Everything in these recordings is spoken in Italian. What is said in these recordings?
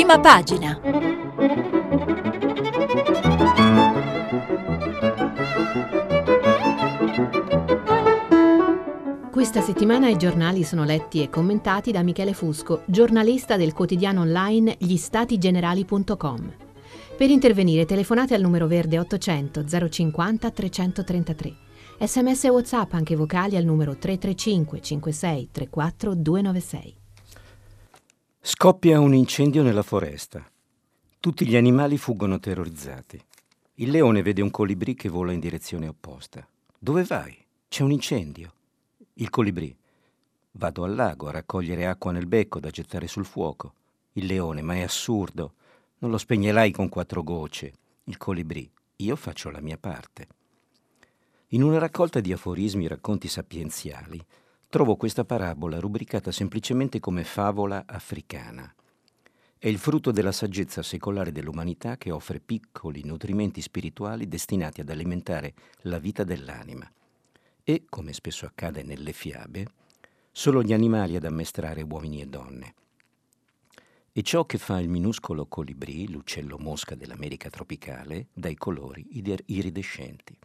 Prima pagina. Questa settimana i giornali sono letti e commentati da Michele Fusco, giornalista del quotidiano online glistatigenerali.com. Per intervenire telefonate al numero verde 800 050 333. Sms e WhatsApp anche vocali al numero 335 56 34 296. Scoppia un incendio nella foresta. Tutti gli animali fuggono terrorizzati. Il leone vede un colibrì che vola in direzione opposta. Dove vai? C'è un incendio. Il colibrì. Vado al lago a raccogliere acqua nel becco da gettare sul fuoco. Il leone, ma è assurdo. Non lo spegnerai con quattro gocce. Il colibrì. Io faccio la mia parte. In una raccolta di aforismi e racconti sapienziali trovo questa parabola rubricata semplicemente come favola africana. È il frutto della saggezza secolare dell'umanità che offre piccoli nutrimenti spirituali destinati ad alimentare la vita dell'anima e, come spesso accade nelle fiabe, solo gli animali ad ammestrare uomini e donne. E ciò che fa il minuscolo colibrì, l'uccello mosca dell'America tropicale, dai colori iridescenti.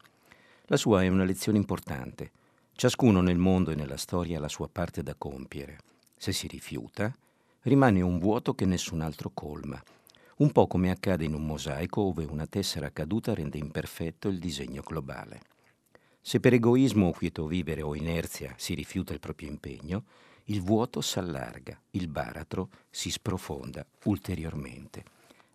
La sua è una lezione importante. Ciascuno nel mondo e nella storia ha la sua parte da compiere. Se si rifiuta, rimane un vuoto che nessun altro colma, un po' come accade in un mosaico ove una tessera caduta rende imperfetto il disegno globale. Se per egoismo o quieto vivere o inerzia si rifiuta il proprio impegno, il vuoto s'allarga, il baratro si sprofonda ulteriormente.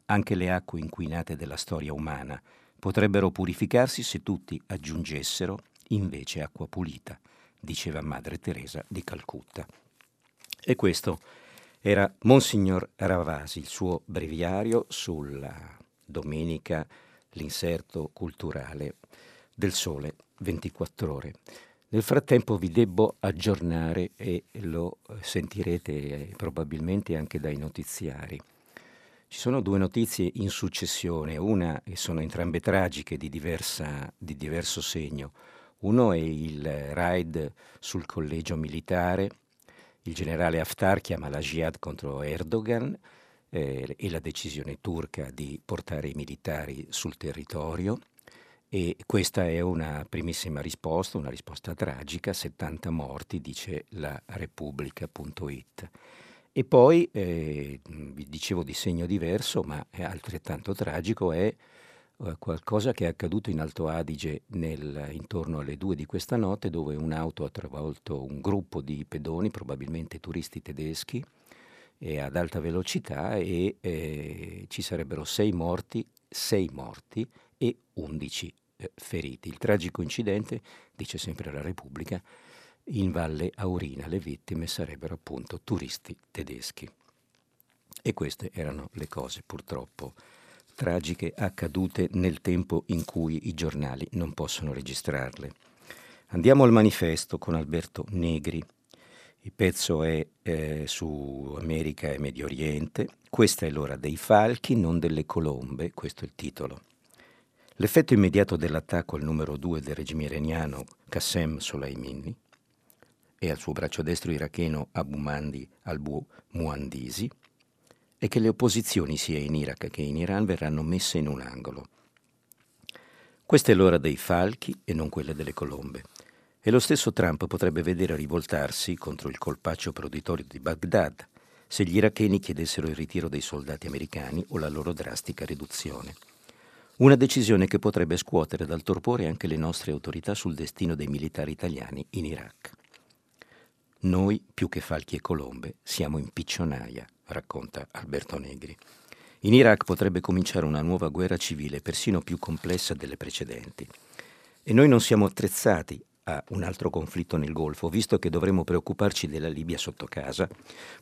Anche le acque inquinate della storia umana potrebbero purificarsi se tutti aggiungessero invece acqua pulita, diceva Madre Teresa di Calcutta. E questo era Monsignor Ravasi, il suo breviario sulla domenica, l'inserto culturale del Sole 24 ore. Nel frattempo vi debbo aggiornare e lo sentirete eh, probabilmente anche dai notiziari. Ci sono due notizie in successione, una e sono entrambe tragiche di, diversa, di diverso segno. Uno è il raid sul collegio militare, il generale Haftar chiama la jihad contro Erdogan eh, e la decisione turca di portare i militari sul territorio. E questa è una primissima risposta, una risposta tragica, 70 morti, dice la Repubblica.it. E poi, eh, vi dicevo di segno diverso, ma è altrettanto tragico, è qualcosa che è accaduto in Alto Adige nel, intorno alle due di questa notte, dove un'auto ha travolto un gruppo di pedoni, probabilmente turisti tedeschi, ad alta velocità e eh, ci sarebbero sei morti, sei morti e 11 eh, feriti. Il tragico incidente, dice sempre la Repubblica, in Valle Aurina le vittime sarebbero appunto turisti tedeschi. E queste erano le cose purtroppo tragiche accadute nel tempo in cui i giornali non possono registrarle. Andiamo al manifesto con Alberto Negri. Il pezzo è eh, su America e Medio Oriente. Questa è l'ora dei falchi, non delle colombe, questo è il titolo. L'effetto immediato dell'attacco al numero due del regime iraniano Qassem Soleimani e al suo braccio destro iracheno Abu Mandi al-Muhandisi è che le opposizioni sia in Iraq che in Iran verranno messe in un angolo. Questa è l'ora dei falchi e non quella delle colombe. E lo stesso Trump potrebbe vedere rivoltarsi contro il colpaccio proditorio di Baghdad se gli iracheni chiedessero il ritiro dei soldati americani o la loro drastica riduzione. Una decisione che potrebbe scuotere dal torpore anche le nostre autorità sul destino dei militari italiani in Iraq. Noi, più che falchi e colombe, siamo in piccionaia, racconta Alberto Negri. In Iraq potrebbe cominciare una nuova guerra civile persino più complessa delle precedenti. E noi non siamo attrezzati a un altro conflitto nel Golfo, visto che dovremmo preoccuparci della Libia sotto casa,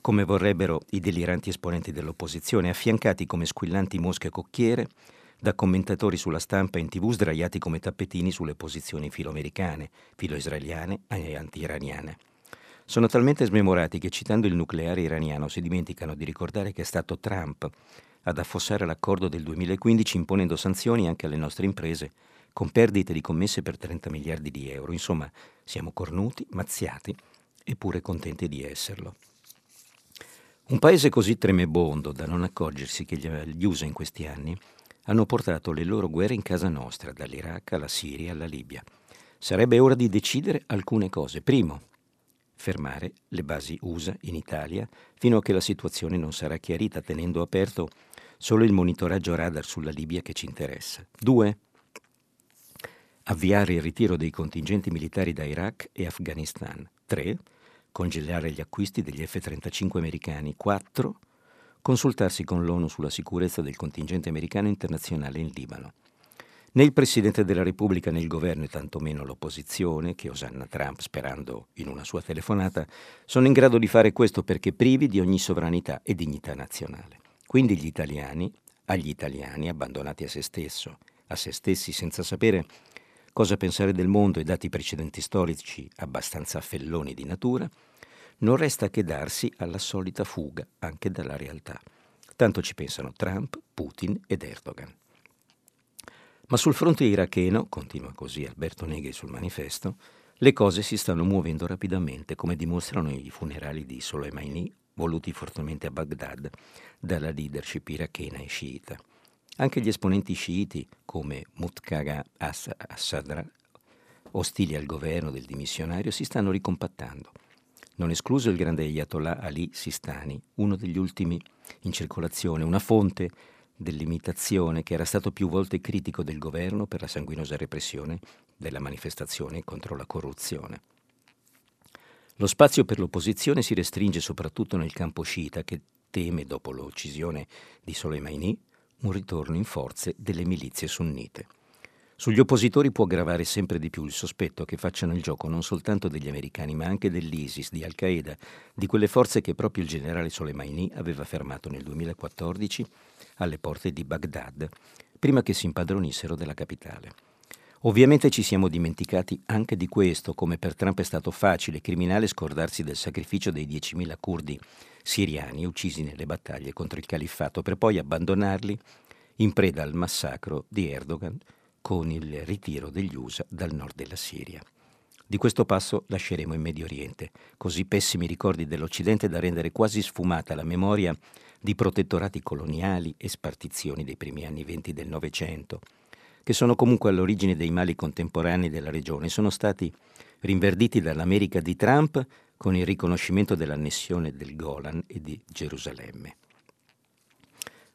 come vorrebbero i deliranti esponenti dell'opposizione, affiancati come squillanti mosche cocchiere da commentatori sulla stampa e in tv sdraiati come tappetini sulle posizioni filoamericane, filo-israeliane e anti-iraniane. Sono talmente smemorati che citando il nucleare iraniano si dimenticano di ricordare che è stato Trump ad affossare l'accordo del 2015 imponendo sanzioni anche alle nostre imprese con perdite di commesse per 30 miliardi di euro. Insomma, siamo cornuti, mazziati, eppure contenti di esserlo. Un paese così tremebondo da non accorgersi che gli USA in questi anni hanno portato le loro guerre in casa nostra, dall'Iraq alla Siria alla Libia. Sarebbe ora di decidere alcune cose. Primo, fermare le basi USA in Italia fino a che la situazione non sarà chiarita, tenendo aperto solo il monitoraggio radar sulla Libia che ci interessa. Due, avviare il ritiro dei contingenti militari da Iraq e Afghanistan. Tre, congelare gli acquisti degli F-35 americani. 4. Consultarsi con l'ONU sulla sicurezza del contingente americano internazionale in Libano. Né il Presidente della Repubblica né il governo e tantomeno l'opposizione, che osanna Trump sperando in una sua telefonata, sono in grado di fare questo perché privi di ogni sovranità e dignità nazionale. Quindi gli italiani, agli italiani abbandonati a se stesso, a se stessi senza sapere cosa pensare del mondo e dati precedenti storici abbastanza felloni di natura, non resta che darsi alla solita fuga anche dalla realtà. Tanto ci pensano Trump, Putin ed Erdogan. Ma sul fronte iracheno, continua così Alberto Negri sul manifesto, le cose si stanno muovendo rapidamente, come dimostrano i funerali di Soleimani, voluti fortemente a Baghdad dalla leadership irachena e sciita. Anche gli esponenti sciiti, come Mutkaga Assadra, ostili al governo del dimissionario, si stanno ricompattando non escluso il grande Ayatollah Ali Sistani, uno degli ultimi in circolazione, una fonte dell'imitazione che era stato più volte critico del governo per la sanguinosa repressione della manifestazione contro la corruzione. Lo spazio per l'opposizione si restringe soprattutto nel campo sciita che teme, dopo l'uccisione di Soleimani, un ritorno in forze delle milizie sunnite. Sugli oppositori può gravare sempre di più il sospetto che facciano il gioco non soltanto degli americani, ma anche dell'ISIS, di Al-Qaeda, di quelle forze che proprio il generale Soleimani aveva fermato nel 2014 alle porte di Baghdad, prima che si impadronissero della capitale. Ovviamente ci siamo dimenticati anche di questo, come per Trump è stato facile e criminale scordarsi del sacrificio dei 10.000 curdi siriani uccisi nelle battaglie contro il califfato, per poi abbandonarli in preda al massacro di Erdogan con il ritiro degli USA dal nord della Siria. Di questo passo lasceremo in Medio Oriente, così pessimi ricordi dell'Occidente da rendere quasi sfumata la memoria di protettorati coloniali e spartizioni dei primi anni venti del Novecento, che sono comunque all'origine dei mali contemporanei della regione, sono stati rinverditi dall'America di Trump con il riconoscimento dell'annessione del Golan e di Gerusalemme.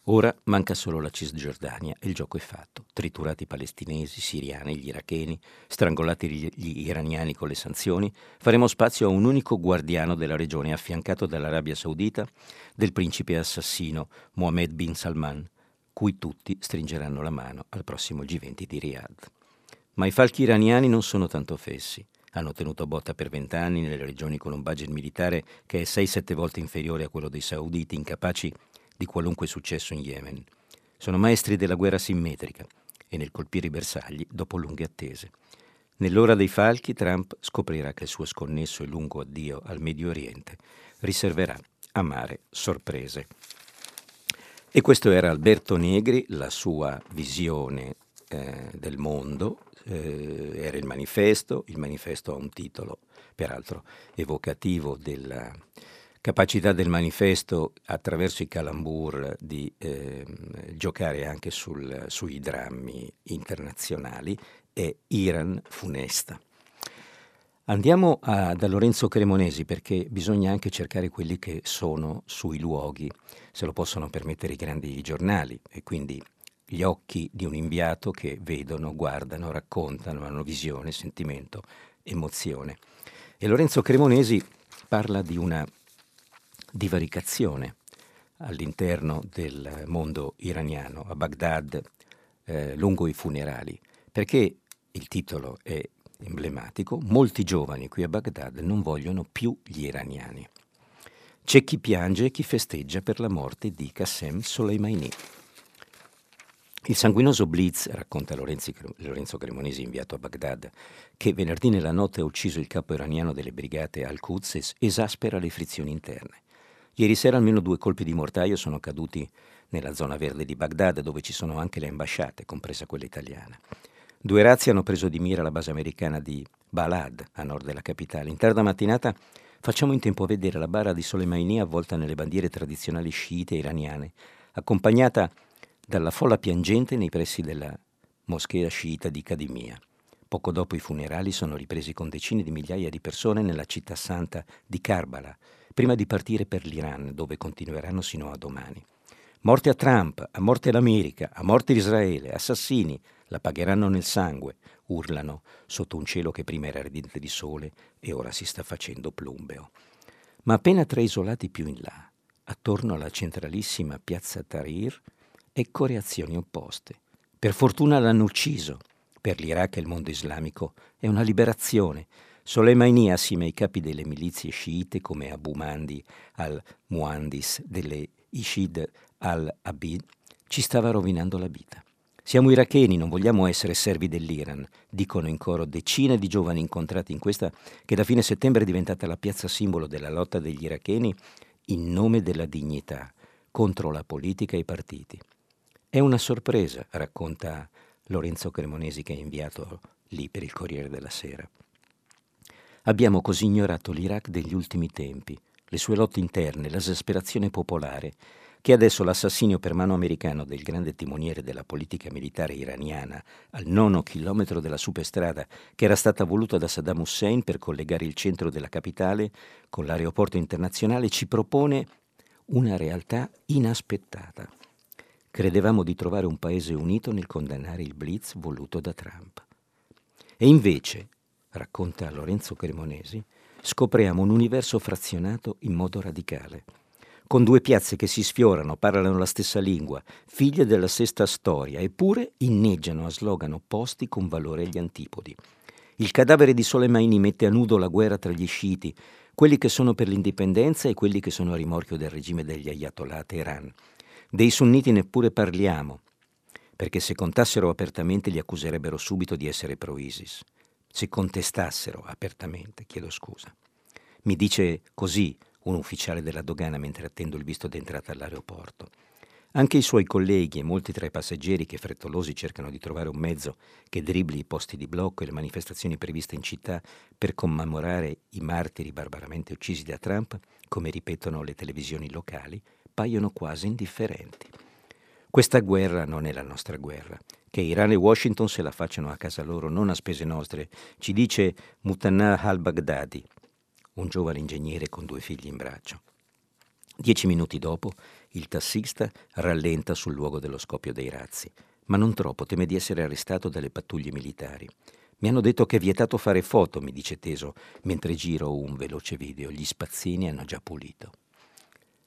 Ora manca solo la Cisgiordania e il gioco è fatto. Triturati i palestinesi, i siriani, gli iracheni, strangolati gli, iraniani con le sanzioni, faremo spazio a un unico guardiano della regione affiancato dall'Arabia Saudita, del principe assassino Mohammed bin Salman, cui tutti stringeranno la mano al prossimo G20 di Riyadh. Ma i falchi iraniani non sono tanto fessi. Hanno tenuto botta per vent'anni nelle regioni con un budget militare che è 6-7 volte inferiore a quello dei sauditi, incapaci di qualunque successo in Yemen. Sono maestri della guerra simmetrica e nel colpire i bersagli dopo lunghe attese. Nell'ora dei falchi Trump scoprirà che il suo sconnesso e lungo addio al Medio Oriente riserverà amare sorprese. E questo era Alberto Negri, la sua visione eh, del mondo, eh, era il manifesto, il manifesto ha un titolo peraltro evocativo della, capacità del manifesto attraverso i calambur di eh, giocare anche sul, sui drammi internazionali è Iran funesta. Andiamo a, da Lorenzo Cremonesi perché bisogna anche cercare quelli che sono sui luoghi, se lo possono permettere i grandi giornali e quindi gli occhi di un inviato che vedono, guardano, raccontano, hanno visione, sentimento, emozione. E Lorenzo Cremonesi parla di una divaricazione all'interno del mondo iraniano, a Baghdad, eh, lungo i funerali, perché il titolo è emblematico, molti giovani qui a Baghdad non vogliono più gli iraniani. C'è chi piange e chi festeggia per la morte di Qassem Soleimani. Il sanguinoso blitz, racconta Lorenzo Cremonesi inviato a Baghdad, che venerdì nella notte ha ucciso il capo iraniano delle brigate al-Quds, esaspera le frizioni interne. Ieri sera almeno due colpi di mortaio sono caduti nella zona verde di Baghdad, dove ci sono anche le ambasciate, compresa quella italiana. Due razzi hanno preso di mira la base americana di Balad, a nord della capitale. In tarda mattinata facciamo in tempo a vedere la bara di Soleimani avvolta nelle bandiere tradizionali sciite iraniane, accompagnata dalla folla piangente nei pressi della moschea sciita di Kadimia. Poco dopo i funerali sono ripresi con decine di migliaia di persone nella città santa di Karbala, prima di partire per l'Iran, dove continueranno sino a domani. Morte a Trump, a morte l'America, a morte Israele, assassini, la pagheranno nel sangue, urlano sotto un cielo che prima era ardente di sole e ora si sta facendo plumbeo. Ma appena tre isolati più in là, attorno alla centralissima piazza Tahrir, ecco reazioni opposte. Per fortuna l'hanno ucciso. Per l'Iraq e il mondo islamico è una liberazione. Soleimani, assieme ai capi delle milizie sciite come Abu Mandi al-Muandis delle Ishid al-Abid, ci stava rovinando la vita. Siamo iracheni, non vogliamo essere servi dell'Iran, dicono in coro decine di giovani incontrati in questa che da fine settembre è diventata la piazza simbolo della lotta degli iracheni in nome della dignità contro la politica e i partiti. È una sorpresa, racconta Lorenzo Cremonesi che è inviato lì per il Corriere della Sera. Abbiamo così ignorato l'Iraq degli ultimi tempi, le sue lotte interne, l'esasperazione popolare che adesso l'assassinio per mano americano del grande timoniere della politica militare iraniana al nono chilometro della superstrada che era stata voluta da Saddam Hussein per collegare il centro della capitale con l'aeroporto internazionale ci propone una realtà inaspettata. Credevamo di trovare un paese unito nel condannare il blitz voluto da Trump. E invece, racconta Lorenzo Cremonesi, scopriamo un universo frazionato in modo radicale con due piazze che si sfiorano, parlano la stessa lingua, figlie della stessa storia, eppure inneggiano a slogan opposti con valore agli antipodi. Il cadavere di Soleimani mette a nudo la guerra tra gli sciiti, quelli che sono per l'indipendenza e quelli che sono a rimorchio del regime degli ayatollah a Teheran. Dei sunniti neppure parliamo, perché se contassero apertamente li accuserebbero subito di essere pro-ISIS. Se contestassero apertamente, chiedo scusa. Mi dice così un ufficiale della dogana mentre attendo il visto d'entrata all'aeroporto. Anche i suoi colleghi e molti tra i passeggeri che frettolosi cercano di trovare un mezzo che dribbli i posti di blocco e le manifestazioni previste in città per commemorare i martiri barbaramente uccisi da Trump, come ripetono le televisioni locali, paiono quasi indifferenti. Questa guerra non è la nostra guerra. Che Iran e Washington se la facciano a casa loro, non a spese nostre, ci dice Mutanah al-Baghdadi, un giovane ingegnere con due figli in braccio. Dieci minuti dopo, il tassista rallenta sul luogo dello scoppio dei razzi, ma non troppo, teme di essere arrestato dalle pattuglie militari. Mi hanno detto che è vietato fare foto, mi dice Teso, mentre giro un veloce video. Gli spazzini hanno già pulito.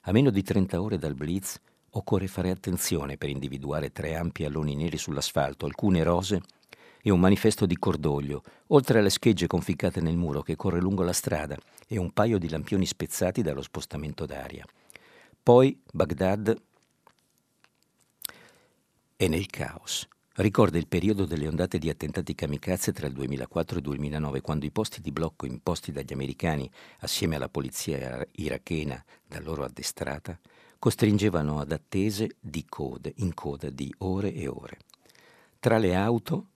A meno di 30 ore dal blitz occorre fare attenzione per individuare tre ampi alloni neri sull'asfalto, alcune rose e un manifesto di cordoglio, oltre alle schegge conficcate nel muro che corre lungo la strada e un paio di lampioni spezzati dallo spostamento d'aria. Poi Baghdad è nel caos. Ricorda il periodo delle ondate di attentati kamikaze tra il 2004 e il 2009, quando i posti di blocco imposti dagli americani, assieme alla polizia irachena da loro addestrata, costringevano ad attese di code, in coda di ore e ore. Tra le auto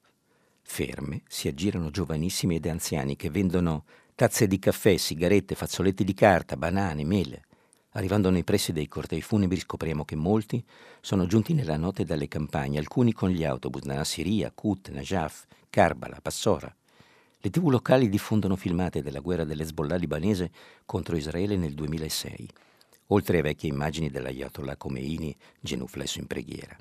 Ferme si aggirano giovanissimi ed anziani che vendono tazze di caffè, sigarette, fazzoletti di carta, banane, mele. Arrivando nei pressi dei cortei funebri scopriamo che molti sono giunti nella notte dalle campagne, alcuni con gli autobus da Nassiria, Kut, Najaf, Karbala, Passora. Le tv locali diffondono filmate della guerra dell'Hezbollah libanese contro Israele nel 2006, oltre a vecchie immagini dell'Ayatollah Khomeini genuflesso in preghiera.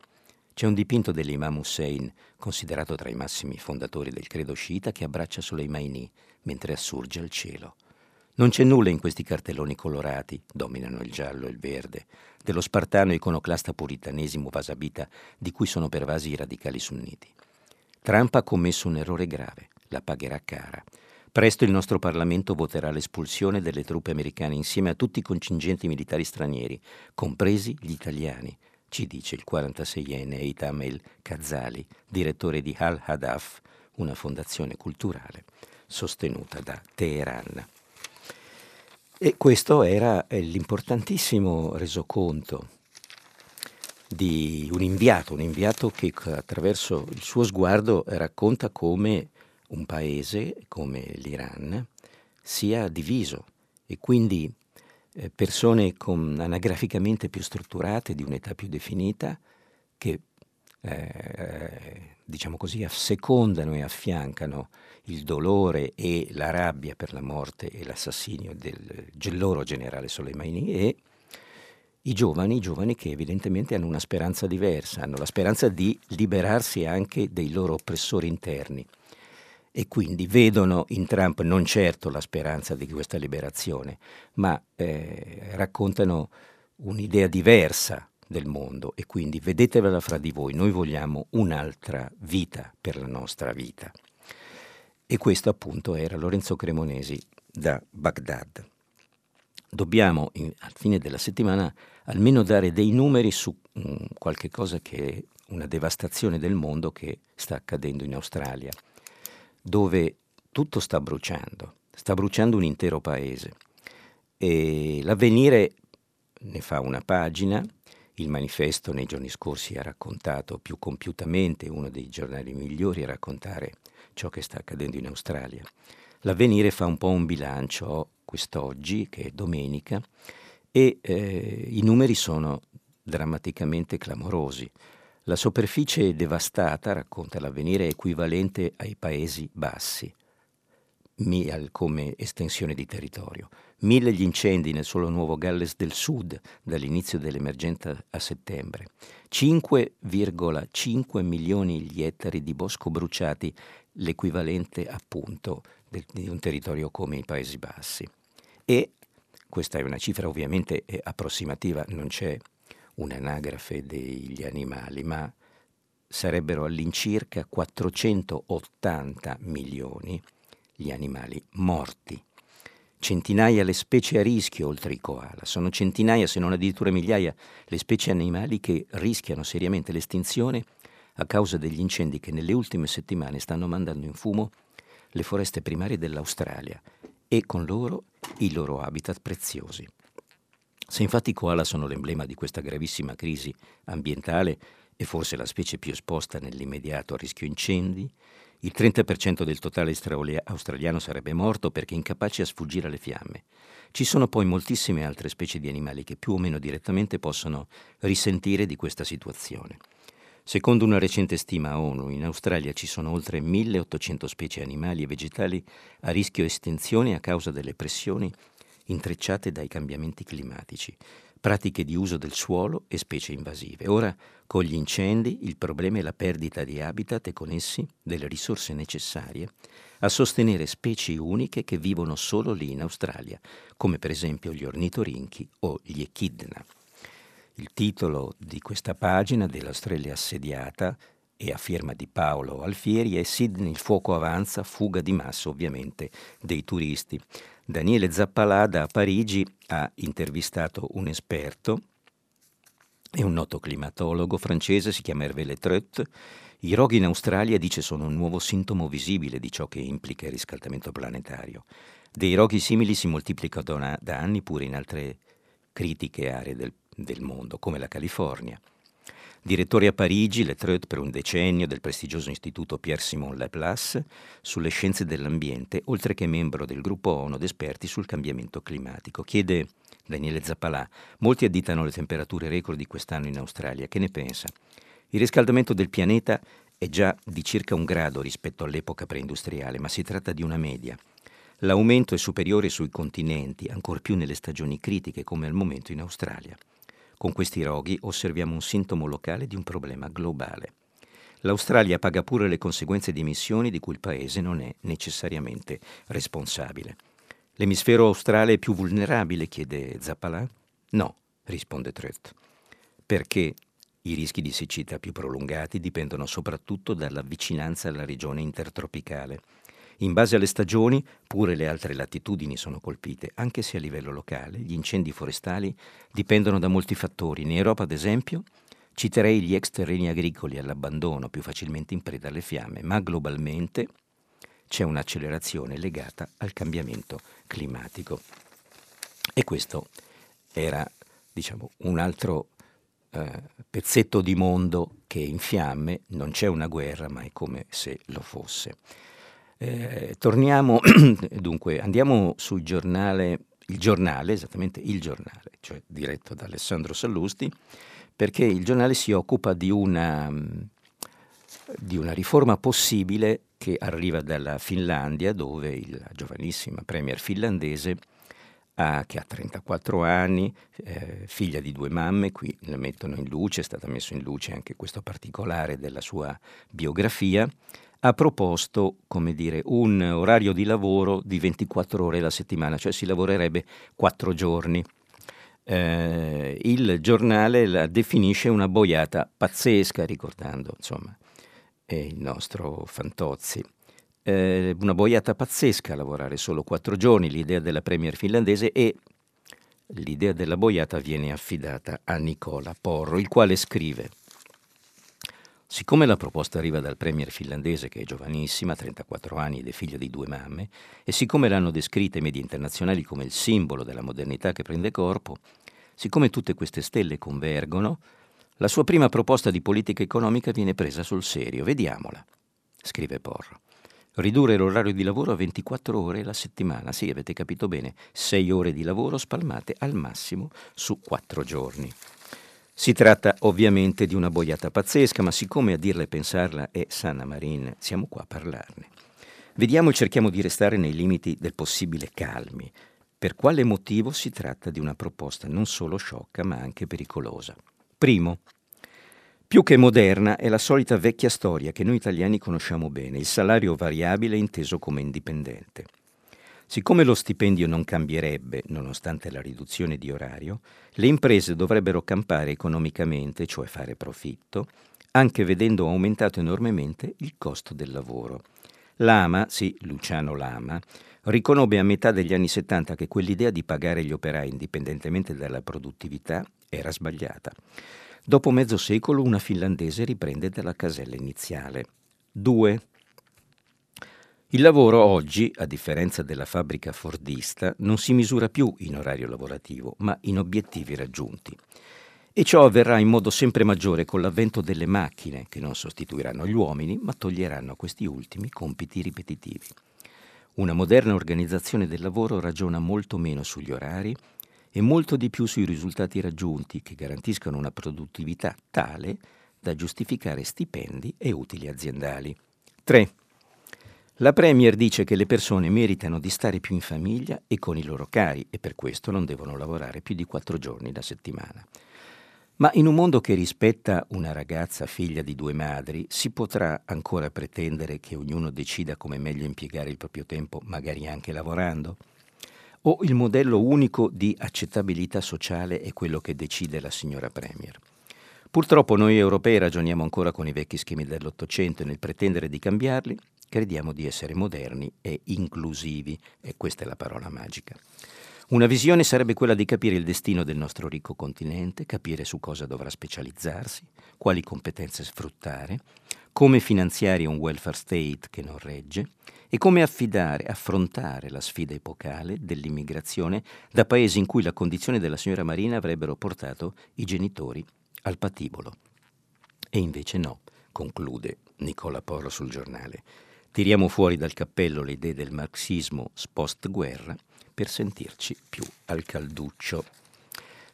C'è un dipinto dell'Imam Hussein, considerato tra i massimi fondatori del credo sciita, che abbraccia Soleimani mentre assurge al cielo. Non c'è nulla in questi cartelloni colorati, dominano il giallo e il verde, dello spartano iconoclasta puritanesimo vasabita di cui sono pervasi i radicali sunniti. Trump ha commesso un errore grave, la pagherà cara. Presto il nostro Parlamento voterà l'espulsione delle truppe americane insieme a tutti i contingenti militari stranieri, compresi gli italiani, ci dice il 46enne Eitam El Kazali, direttore di Al-Hadaf, una fondazione culturale sostenuta da Teheran. E questo era eh, l'importantissimo resoconto di un inviato, un inviato che attraverso il suo sguardo racconta come un paese come l'Iran sia diviso e quindi eh, persone con, anagraficamente più strutturate, di un'età più definita, che eh, diciamo così, assecondano e affiancano il dolore e la rabbia per la morte e l'assassinio del, loro generale Soleimani e i giovani, i giovani che evidentemente hanno una speranza diversa, hanno la speranza di liberarsi anche dei loro oppressori interni e quindi vedono in Trump non certo la speranza di questa liberazione, ma eh, raccontano un'idea diversa del mondo e quindi vedetevela fra di voi, noi vogliamo un'altra vita per la nostra vita. E questo appunto era Lorenzo Cremonesi da Baghdad dobbiamo in, al fine della settimana almeno dare dei numeri su um, qualche cosa che è una devastazione del mondo che sta accadendo in Australia, dove tutto sta bruciando, sta bruciando un intero paese. E l'avvenire ne fa una pagina, il manifesto nei giorni scorsi ha raccontato più compiutamente, uno dei giornali migliori a raccontare ciò che sta accadendo in Australia. L'avvenire fa un po' un bilancio quest'oggi, che è domenica, e eh, i numeri sono drammaticamente clamorosi. La superficie devastata, racconta l'avvenire, è equivalente ai Paesi Bassi come estensione di territorio. Mille gli incendi nel solo Nuovo Galles del Sud dall'inizio dell'emergenza a settembre. 5,5 milioni gli ettari di bosco bruciati, l'equivalente appunto di un territorio come i Paesi Bassi e questa è una cifra ovviamente approssimativa, non c'è un'anagrafe degli animali, ma sarebbero all'incirca 480 milioni gli animali morti. Centinaia le specie a rischio oltre i koala, sono centinaia se non addirittura migliaia le specie animali che rischiano seriamente l'estinzione a causa degli incendi che nelle ultime settimane stanno mandando in fumo le foreste primarie dell'Australia e con loro i loro habitat preziosi. Se infatti i koala sono l'emblema di questa gravissima crisi ambientale e forse la specie più esposta nell'immediato a rischio incendi, il 30% del totale australiano sarebbe morto perché incapace a sfuggire alle fiamme. Ci sono poi moltissime altre specie di animali che più o meno direttamente possono risentire di questa situazione. Secondo una recente stima ONU, in Australia ci sono oltre 1800 specie animali e vegetali a rischio estinzione a causa delle pressioni intrecciate dai cambiamenti climatici, pratiche di uso del suolo e specie invasive. Ora, con gli incendi, il problema è la perdita di habitat e con essi delle risorse necessarie a sostenere specie uniche che vivono solo lì in Australia, come per esempio gli ornitorinchi o gli echidna. Il titolo di questa pagina dell'Australia assediata e a firma di Paolo Alfieri è Sydney il fuoco avanza, fuga di massa ovviamente dei turisti. Daniele Zappalà da Parigi ha intervistato un esperto è un noto climatologo francese, si chiama Hervé Letreut. I roghi in Australia, dice, sono un nuovo sintomo visibile di ciò che implica il riscaldamento planetario. Dei roghi simili si moltiplicano da anni pure in altre critiche aree del del mondo, come la California. Direttore a Parigi, Letreut per un decennio del prestigioso istituto Pierre-Simon Laplace sulle scienze dell'ambiente, oltre che membro del gruppo ONU d'esperti sul cambiamento climatico. Chiede Daniele Zappalà, molti additano le temperature record di quest'anno in Australia, che ne pensa? Il riscaldamento del pianeta è già di circa un grado rispetto all'epoca preindustriale, ma si tratta di una media. L'aumento è superiore sui continenti, ancor più nelle stagioni critiche come al momento in Australia. Con questi roghi osserviamo un sintomo locale di un problema globale. L'Australia paga pure le conseguenze di emissioni di cui il paese non è necessariamente responsabile. L'emisfero australe è più vulnerabile? chiede Zappalà. No, risponde Treut, perché i rischi di siccità più prolungati dipendono soprattutto dalla vicinanza alla regione intertropicale in base alle stagioni, pure le altre latitudini sono colpite, anche se a livello locale gli incendi forestali dipendono da molti fattori. In Europa, ad esempio, citerei gli ex terreni agricoli all'abbandono, più facilmente in preda alle fiamme, ma globalmente c'è un'accelerazione legata al cambiamento climatico. E questo era, diciamo, un altro eh, pezzetto di mondo che è in fiamme, non c'è una guerra, ma è come se lo fosse. Eh, torniamo, dunque, andiamo sul giornale il giornale, esattamente il giornale, cioè diretto da Alessandro Sallusti, perché il giornale si occupa di una, di una riforma possibile che arriva dalla Finlandia, dove la giovanissima premier finlandese ha, che ha 34 anni, eh, figlia di due mamme, qui la mettono in luce, è stata messa in luce anche questo particolare della sua biografia, ha proposto, come dire, un orario di lavoro di 24 ore alla settimana, cioè si lavorerebbe 4 giorni. Eh, il giornale la definisce una boiata pazzesca, ricordando insomma il nostro Fantozzi eh, una boiata pazzesca lavorare solo quattro giorni, l'idea della premier finlandese e l'idea della boiata viene affidata a Nicola Porro, il quale scrive Siccome la proposta arriva dal premier finlandese, che è giovanissima, 34 anni ed è figlia di due mamme, e siccome l'hanno descritta i media internazionali come il simbolo della modernità che prende corpo, siccome tutte queste stelle convergono, la sua prima proposta di politica economica viene presa sul serio. Vediamola, scrive Porro. Ridurre l'orario di lavoro a 24 ore la settimana, sì, avete capito bene, 6 ore di lavoro spalmate al massimo su 4 giorni. Si tratta ovviamente di una boiata pazzesca, ma siccome a dirla e pensarla è Sanna Marin, siamo qua a parlarne. Vediamo e cerchiamo di restare nei limiti del possibile calmi. Per quale motivo si tratta di una proposta non solo sciocca, ma anche pericolosa? Primo, più che moderna è la solita vecchia storia che noi italiani conosciamo bene, il salario variabile inteso come indipendente. Siccome lo stipendio non cambierebbe, nonostante la riduzione di orario, le imprese dovrebbero campare economicamente, cioè fare profitto, anche vedendo aumentato enormemente il costo del lavoro. Lama, sì, Luciano Lama, riconobbe a metà degli anni 70 che quell'idea di pagare gli operai indipendentemente dalla produttività era sbagliata. Dopo mezzo secolo una finlandese riprende dalla casella iniziale. 2. Il lavoro oggi, a differenza della fabbrica fordista, non si misura più in orario lavorativo, ma in obiettivi raggiunti. E ciò avverrà in modo sempre maggiore con l'avvento delle macchine, che non sostituiranno gli uomini, ma toglieranno a questi ultimi compiti ripetitivi. Una moderna organizzazione del lavoro ragiona molto meno sugli orari e molto di più sui risultati raggiunti che garantiscano una produttività tale da giustificare stipendi e utili aziendali. 3. La Premier dice che le persone meritano di stare più in famiglia e con i loro cari e per questo non devono lavorare più di quattro giorni la settimana. Ma in un mondo che rispetta una ragazza figlia di due madri, si potrà ancora pretendere che ognuno decida come meglio impiegare il proprio tempo, magari anche lavorando? o il modello unico di accettabilità sociale è quello che decide la signora Premier. Purtroppo noi europei ragioniamo ancora con i vecchi schemi dell'Ottocento e nel pretendere di cambiarli crediamo di essere moderni e inclusivi, e questa è la parola magica. Una visione sarebbe quella di capire il destino del nostro ricco continente, capire su cosa dovrà specializzarsi, quali competenze sfruttare, come finanziare un welfare state che non regge e come affidare, affrontare la sfida epocale dell'immigrazione da paesi in cui la condizione della signora Marina avrebbero portato i genitori al patibolo. E invece no, conclude Nicola Porro sul giornale. Tiriamo fuori dal cappello le idee del marxismo post-guerra per sentirci più al calduccio.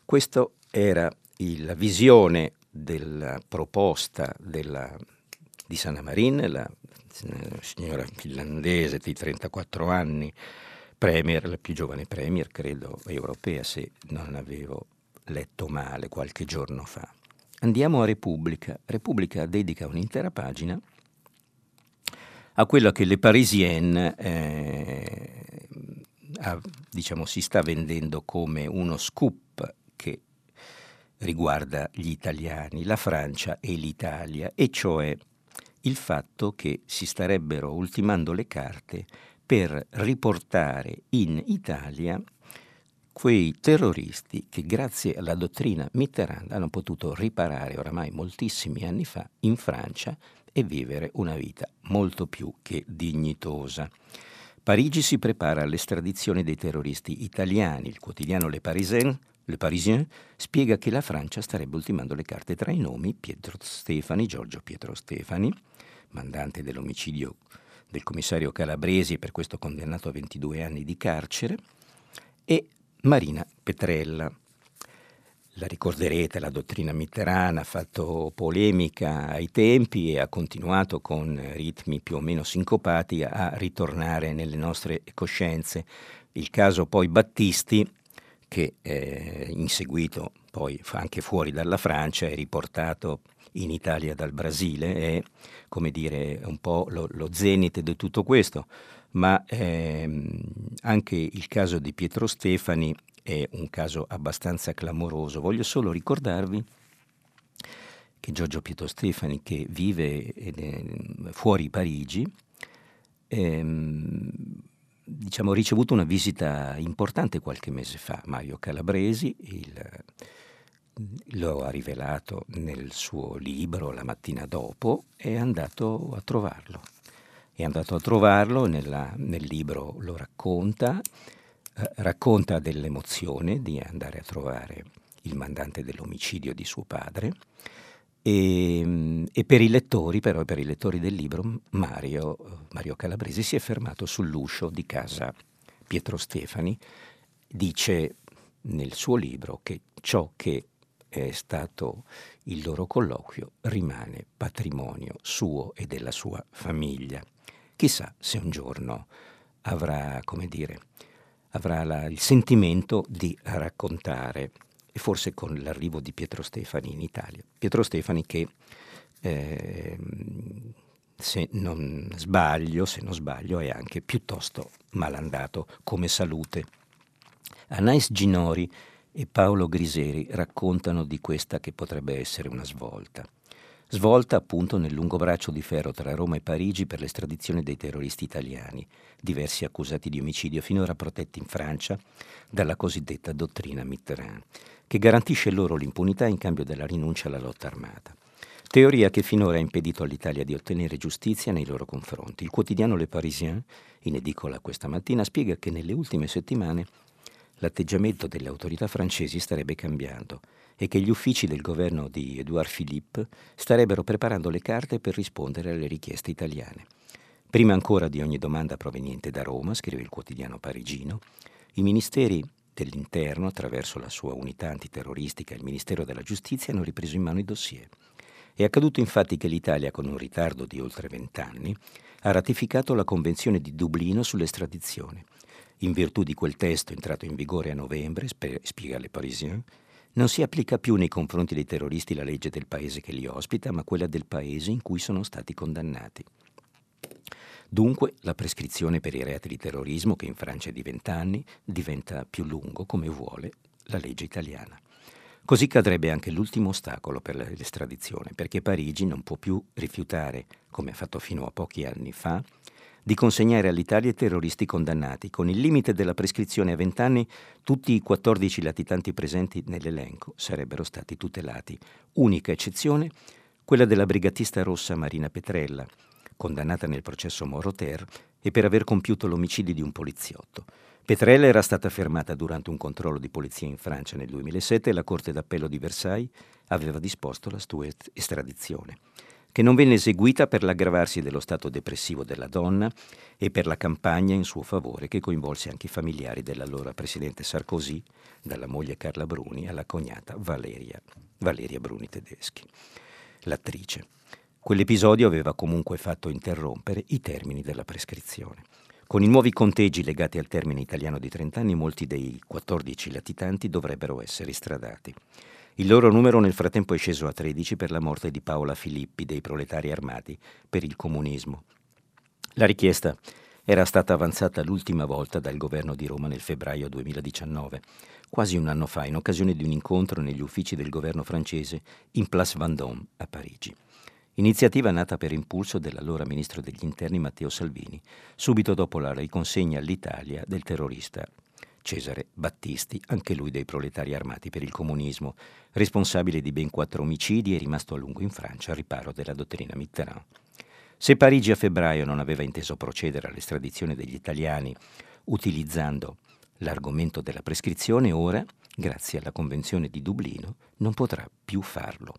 Questa era la visione della proposta della, di Sanna Marin, la signora finlandese di 34 anni, premier, la più giovane premier, credo, europea, se non avevo letto male qualche giorno fa. Andiamo a Repubblica. Repubblica dedica un'intera pagina a quello che le Parisienne eh, ha, diciamo, si sta vendendo come uno scoop che riguarda gli italiani, la Francia e l'Italia, e cioè il fatto che si starebbero ultimando le carte per riportare in Italia quei terroristi che grazie alla dottrina Mitterrand hanno potuto riparare oramai moltissimi anni fa in Francia e vivere una vita molto più che dignitosa. Parigi si prepara all'estradizione dei terroristi italiani. Il quotidiano Le Parisien, Le Parisien spiega che la Francia starebbe ultimando le carte tra i nomi Pietro Stefani, Giorgio Pietro Stefani, mandante dell'omicidio del commissario Calabresi e per questo condannato a 22 anni di carcere, e Marina Petrella. La ricorderete, la dottrina Mitterrand ha fatto polemica ai tempi e ha continuato con ritmi più o meno sincopati a ritornare nelle nostre coscienze. Il caso poi Battisti, che eh, in seguito poi anche fuori dalla Francia è riportato in Italia dal Brasile, è come dire un po' lo, lo zenit di tutto questo, ma ehm, anche il caso di Pietro Stefani è un caso abbastanza clamoroso. Voglio solo ricordarvi che Giorgio Pietro Stefani, che vive fuori Parigi, ehm, diciamo, ha ricevuto una visita importante qualche mese fa. Mario Calabresi il, lo ha rivelato nel suo libro la mattina dopo, è andato a trovarlo. È andato a trovarlo, nella, nel libro lo racconta, racconta dell'emozione di andare a trovare il mandante dell'omicidio di suo padre e, e, per i lettori, però per i lettori del libro, Mario, Mario Calabresi si è fermato sull'uscio di casa Pietro Stefani, dice nel suo libro che ciò che è stato il loro colloquio rimane patrimonio suo e della sua famiglia. Chissà se un giorno avrà, come dire, avrà la, il sentimento di raccontare e forse con l'arrivo di Pietro Stefani in Italia. Pietro Stefani che, eh, se non sbaglio, se non sbaglio, è anche piuttosto malandato come salute. Anais Ginori e Paolo Griseri raccontano di questa che potrebbe essere una svolta. Svolta appunto nel lungo braccio di ferro tra Roma e Parigi per l'estradizione dei terroristi italiani, diversi accusati di omicidio finora protetti in Francia dalla cosiddetta dottrina Mitterrand che garantisce loro l'impunità in cambio della rinuncia alla lotta armata. Teoria che finora ha impedito all'Italia di ottenere giustizia nei loro confronti. Il quotidiano Le Parisien, in edicola questa mattina, spiega che nelle ultime settimane l'atteggiamento delle autorità francesi starebbe cambiando e che gli uffici del governo di Edouard Philippe starebbero preparando le carte per rispondere alle richieste italiane. Prima ancora di ogni domanda proveniente da Roma, scrive il quotidiano parigino, i ministeri dell'Interno, attraverso la sua unità antiterroristica e il Ministero della Giustizia, hanno ripreso in mano i dossier. È accaduto infatti che l'Italia, con un ritardo di oltre vent'anni, ha ratificato la Convenzione di Dublino sull'estradizione. In virtù di quel testo entrato in vigore a novembre, spiega Le Parisien, non si applica più nei confronti dei terroristi la legge del paese che li ospita, ma quella del paese in cui sono stati condannati. Dunque la prescrizione per i reati di terrorismo, che in Francia è di 20 anni, diventa più lungo come vuole la legge italiana. Così cadrebbe anche l'ultimo ostacolo per l'estradizione, perché Parigi non può più rifiutare, come ha fatto fino a pochi anni fa, di consegnare all'Italia i terroristi condannati. Con il limite della prescrizione a 20 anni, tutti i 14 latitanti presenti nell'elenco sarebbero stati tutelati. Unica eccezione, quella della brigatista rossa Marina Petrella, condannata nel processo Moroter e per aver compiuto l'omicidio di un poliziotto. Petrella era stata fermata durante un controllo di polizia in Francia nel 2007 e la Corte d'Appello di Versailles aveva disposto la sua estradizione, che non venne eseguita per l'aggravarsi dello stato depressivo della donna e per la campagna in suo favore che coinvolse anche i familiari dell'allora presidente Sarkozy, dalla moglie Carla Bruni alla cognata Valeria, Valeria Bruni Tedeschi, l'attrice. Quell'episodio aveva comunque fatto interrompere i termini della prescrizione. Con i nuovi conteggi legati al termine italiano di 30 anni, molti dei 14 latitanti dovrebbero essere stradati. Il loro numero nel frattempo è sceso a 13 per la morte di Paola Filippi dei proletari armati per il comunismo. La richiesta era stata avanzata l'ultima volta dal governo di Roma nel febbraio 2019, quasi un anno fa, in occasione di un incontro negli uffici del governo francese in Place Vendôme a Parigi. Iniziativa nata per impulso dell'allora ministro degli interni Matteo Salvini, subito dopo la riconsegna all'Italia del terrorista Cesare Battisti, anche lui dei proletari armati per il comunismo, responsabile di ben quattro omicidi e rimasto a lungo in Francia al riparo della dottrina Mitterrand. Se Parigi a febbraio non aveva inteso procedere all'estradizione degli italiani utilizzando l'argomento della prescrizione, ora, grazie alla Convenzione di Dublino, non potrà più farlo.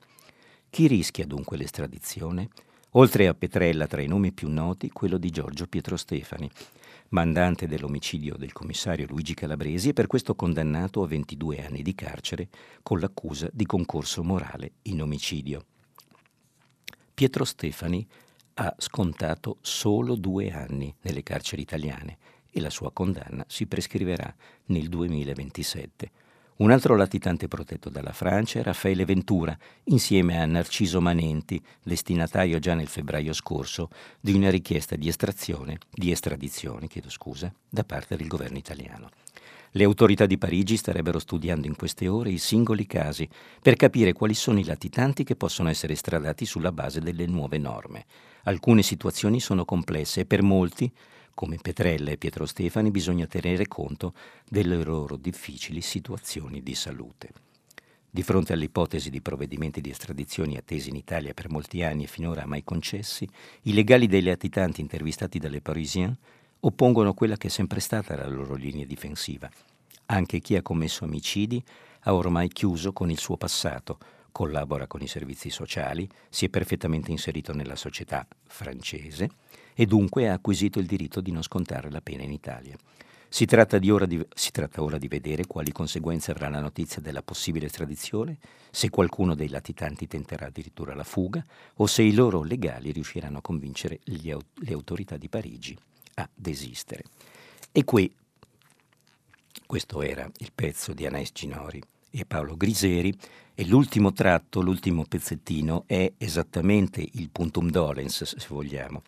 Chi rischia dunque l'estradizione? Oltre a Petrella, tra i nomi più noti, quello di Giorgio Pietro Stefani, mandante dell'omicidio del commissario Luigi Calabresi, e per questo condannato a 22 anni di carcere con l'accusa di concorso morale in omicidio. Pietro Stefani ha scontato solo due anni nelle carceri italiane e la sua condanna si prescriverà nel 2027. Un altro latitante protetto dalla Francia è Raffaele Ventura, insieme a Narciso Manenti, destinatario già nel febbraio scorso di una richiesta di estrazione, di estradizione, chiedo scusa, da parte del governo italiano. Le autorità di Parigi starebbero studiando in queste ore i singoli casi per capire quali sono i latitanti che possono essere estradati sulla base delle nuove norme. Alcune situazioni sono complesse e per molti come Petrella e Pietro Stefani, bisogna tenere conto delle loro difficili situazioni di salute. Di fronte all'ipotesi di provvedimenti di estradizione attesi in Italia per molti anni e finora mai concessi, i legali dei latitanti intervistati dalle Parisien oppongono quella che è sempre stata la loro linea difensiva. Anche chi ha commesso omicidi ha ormai chiuso con il suo passato, collabora con i servizi sociali, si è perfettamente inserito nella società francese e dunque ha acquisito il diritto di non scontare la pena in Italia. Si tratta, di, si tratta, ora di vedere quali conseguenze avrà la notizia della possibile estradizione, se qualcuno dei latitanti tenterà addirittura la fuga o se i loro legali riusciranno a convincere gli, le autorità di Parigi a desistere. E qui, questo era il pezzo di Anais Ginori e Paolo Griseri, e l'ultimo tratto, l'ultimo pezzettino è esattamente il puntum dolens, se vogliamo.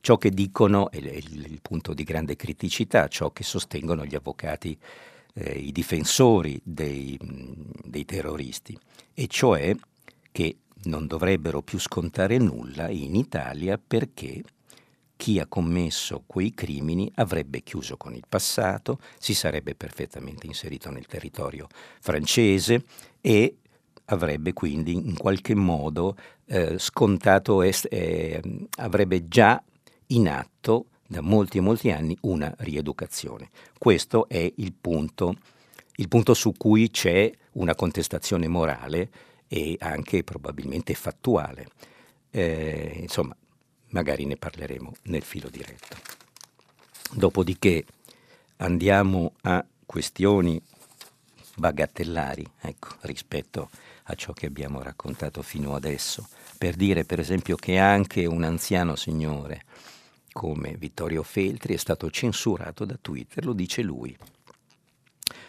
Ciò che dicono, è il, punto di grande criticità, ciò che sostengono gli avvocati, eh, i difensori dei, dei terroristi, e cioè che non dovrebbero più scontare nulla in Italia perché chi ha commesso quei crimini avrebbe chiuso con il passato, si sarebbe perfettamente inserito nel territorio francese e avrebbe quindi in qualche modo eh, scontato, est- eh, avrebbe già in atto da molti e molti anni una rieducazione. Questo è il punto, il punto su cui c'è una contestazione morale e anche probabilmente fattuale. Eh, insomma, magari ne parleremo nel filo diretto. Dopodiché andiamo a questioni bagatellari, ecco, rispetto a ciò che abbiamo raccontato fino adesso, per dire per esempio che anche un anziano signore come Vittorio Feltri è stato censurato da Twitter, lo dice lui.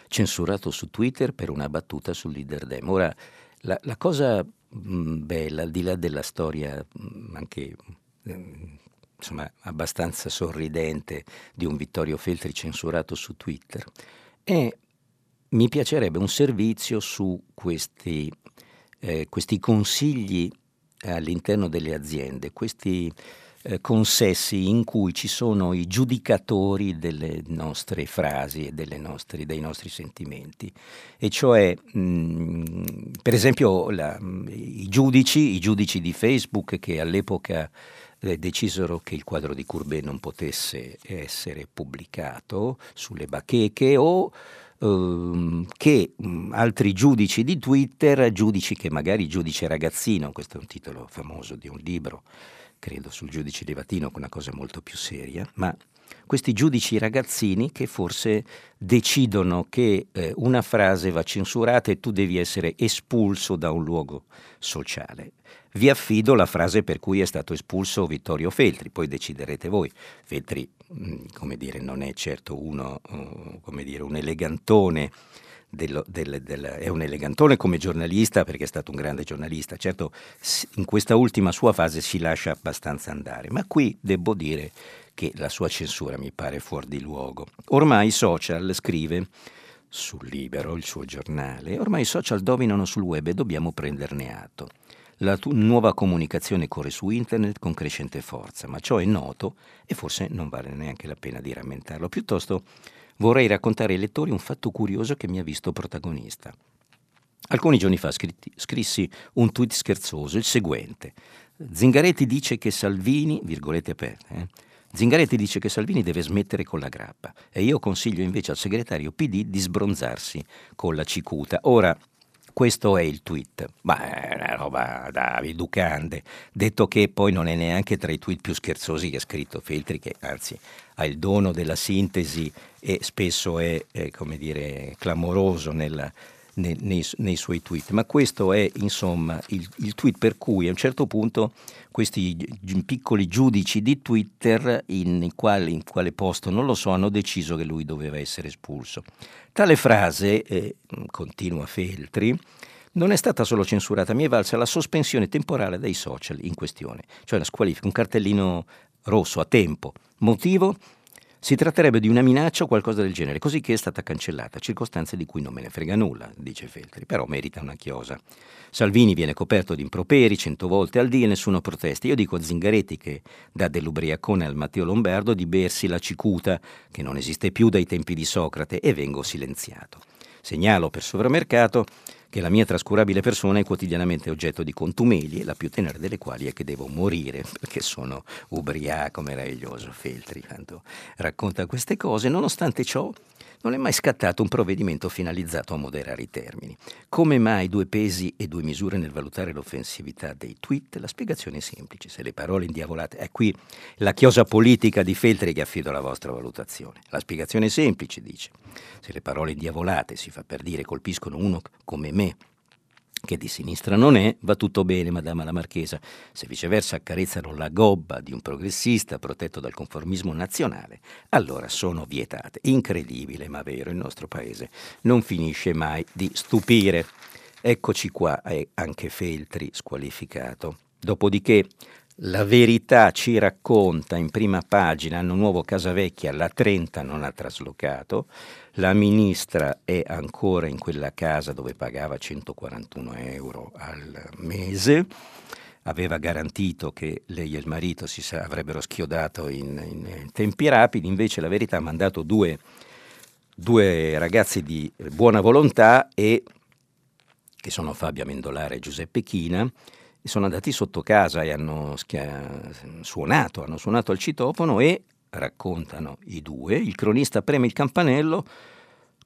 Censurato su Twitter per una battuta sul leader dem. Ora, la, la cosa mh, bella, al di là della storia mh, anche mh, insomma, abbastanza sorridente di un Vittorio Feltri censurato su Twitter, è mi piacerebbe un servizio su questi, eh, questi consigli all'interno delle aziende, questi eh, consessi in cui ci sono i giudicatori delle nostre frasi e nostre, dei nostri sentimenti. E cioè, mh, mm, per esempio, la, i, giudici, i giudici di Facebook che all'epoca decisero che il quadro di Courbet non potesse essere pubblicato sulle bacheche o ehm, che altri giudici di Twitter, giudici che magari giudice ragazzino, questo è un titolo famoso di un libro, credo sul giudice di Vatino, una cosa molto più seria, ma questi giudici ragazzini che forse decidono che eh, una frase va censurata e tu devi essere espulso da un luogo sociale. Vi affido la frase per cui è stato espulso Vittorio Feltri, poi deciderete voi. Feltri, mm, come dire, non è certo uno, uh, come dire, un elegantone dello, del, del, è un elegantone come giornalista perché è stato un grande giornalista, certo in questa ultima sua fase si lascia abbastanza andare, ma qui devo dire che la sua censura mi pare fuori di luogo. Ormai i social, scrive sul Libero, il suo giornale, ormai i social dominano sul web e dobbiamo prenderne atto. La tu- nuova comunicazione corre su internet con crescente forza, ma ciò è noto e forse non vale neanche la pena di rammentarlo. Piuttosto vorrei raccontare ai lettori un fatto curioso che mi ha visto protagonista. Alcuni giorni fa scritti, scrissi un tweet scherzoso, il seguente. Zingaretti dice che Salvini, virgolette aperte, eh, Zingaretti dice che Salvini deve smettere con la grappa e io consiglio invece al segretario PD di sbronzarsi con la cicuta. Ora, questo è il tweet, ma è una roba da educande. Detto che poi non è neanche tra i tweet più scherzosi che ha scritto Feltri, che anzi ha il dono della sintesi e spesso è, è come dire, clamoroso nella, nei, nei, nei, suoi tweet. Ma questo è insomma il, il, tweet per cui a un certo punto questi piccoli giudici di Twitter, in, in, quale, in quale posto non lo so, hanno deciso che lui doveva essere espulso. Tale frase, eh, continua Feltri, non è stata solo censurata, mi è valsa la sospensione temporale dai social in questione, cioè la squalifica, un cartellino rosso a tempo. Motivo? Si tratterebbe di una minaccia o qualcosa del genere, così che è stata cancellata, circostanze di cui non me ne frega nulla, dice Feltri, però merita una chiosa. Salvini viene coperto di improperi cento volte al dì e nessuno protesta. Io dico a Zingaretti che dà dell'ubriacone al Matteo Lombardo di bersi la cicuta, che non esiste più dai tempi di Socrate, e vengo silenziato. Segnalo per sovramercato che la mia trascurabile persona è quotidianamente oggetto di contumeli, la più tenera delle quali è che devo morire perché sono ubriaco, meraviglioso. Feltri quando racconta queste cose, nonostante ciò non è mai scattato un provvedimento finalizzato a moderare i termini. Come mai due pesi e due misure nel valutare l'offensività dei tweet? La spiegazione è semplice, se le parole indiavolate... È qui la chiosa politica di Feltri che affido alla vostra valutazione. La spiegazione è semplice, dice. Se le parole indiavolate, si fa per dire, colpiscono uno come me, che di sinistra non è, va tutto bene, madama la marchesa. Se viceversa accarezzano la gobba di un progressista protetto dal conformismo nazionale, allora sono vietate. Incredibile, ma vero, il nostro paese non finisce mai di stupire. Eccoci qua, è anche Feltri squalificato. Dopodiché la verità ci racconta in prima pagina, Anno Nuovo Casavecchia, la 30 non ha traslocato, la ministra è ancora in quella casa dove pagava 141 euro al mese, aveva garantito che lei e il marito si avrebbero schiodato in, in tempi rapidi, invece la verità ha mandato due, due ragazzi di buona volontà e, che sono Fabio Amendolare e Giuseppe China, sono andati sotto casa e hanno schia- suonato, hanno suonato al citofono e, raccontano i due, il cronista preme il campanello,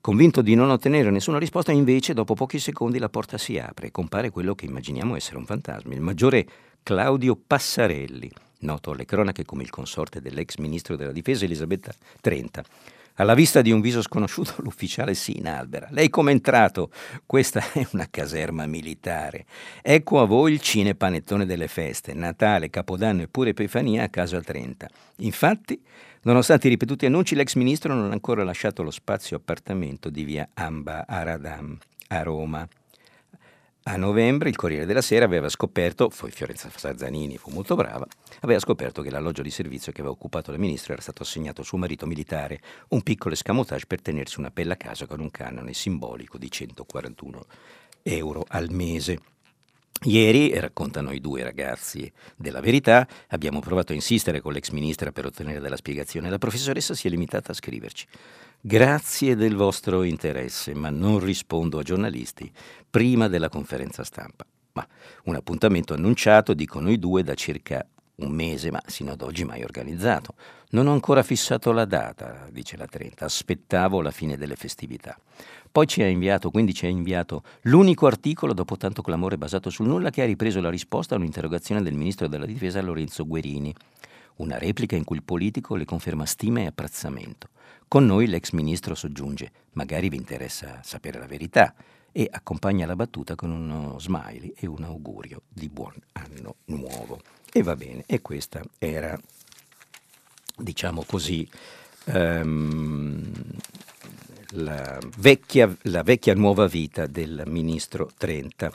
convinto di non ottenere nessuna risposta, invece dopo pochi secondi la porta si apre e compare quello che immaginiamo essere un fantasma, il maggiore Claudio Passarelli, noto alle cronache come il consorte dell'ex ministro della difesa Elisabetta Trenta alla vista di un viso sconosciuto l'ufficiale si inalbera. Lei come è entrato? Questa è una caserma militare. Ecco a voi il cinepanettone delle feste, Natale, Capodanno e pure Epifania a casa 30. Infatti, nonostante i ripetuti annunci, l'ex ministro non ha ancora lasciato lo spazio appartamento di via Amba Aradam a Roma. A novembre il Corriere della Sera aveva scoperto, poi Fiorenza Sarzanini fu molto brava, aveva scoperto che l'alloggio di servizio che aveva occupato la ministra era stato assegnato a suo marito militare, un piccolo escamotage per tenersi una bella casa con un canone simbolico di 141 euro al mese. Ieri, raccontano i due ragazzi della verità, abbiamo provato a insistere con l'ex ministra per ottenere della spiegazione. La professoressa si è limitata a scriverci. Grazie del vostro interesse, ma non rispondo a giornalisti prima della conferenza stampa. Ma un appuntamento annunciato, dicono i due, da circa un mese, ma sino ad oggi mai organizzato. Non ho ancora fissato la data, dice la Trenta, aspettavo la fine delle festività. Poi ci ha inviato, quindi ci ha inviato l'unico articolo dopo tanto clamore basato sul nulla che ha ripreso la risposta a un'interrogazione del ministro della difesa Lorenzo Guerini. Una replica in cui il politico le conferma stima e apprezzamento. Con noi l'ex ministro soggiunge, magari vi interessa sapere la verità, e accompagna la battuta con uno smiley e un augurio di buon anno nuovo. E va bene, e questa era, diciamo così, um, la, vecchia, la, vecchia, nuova vita del ministro Trenta.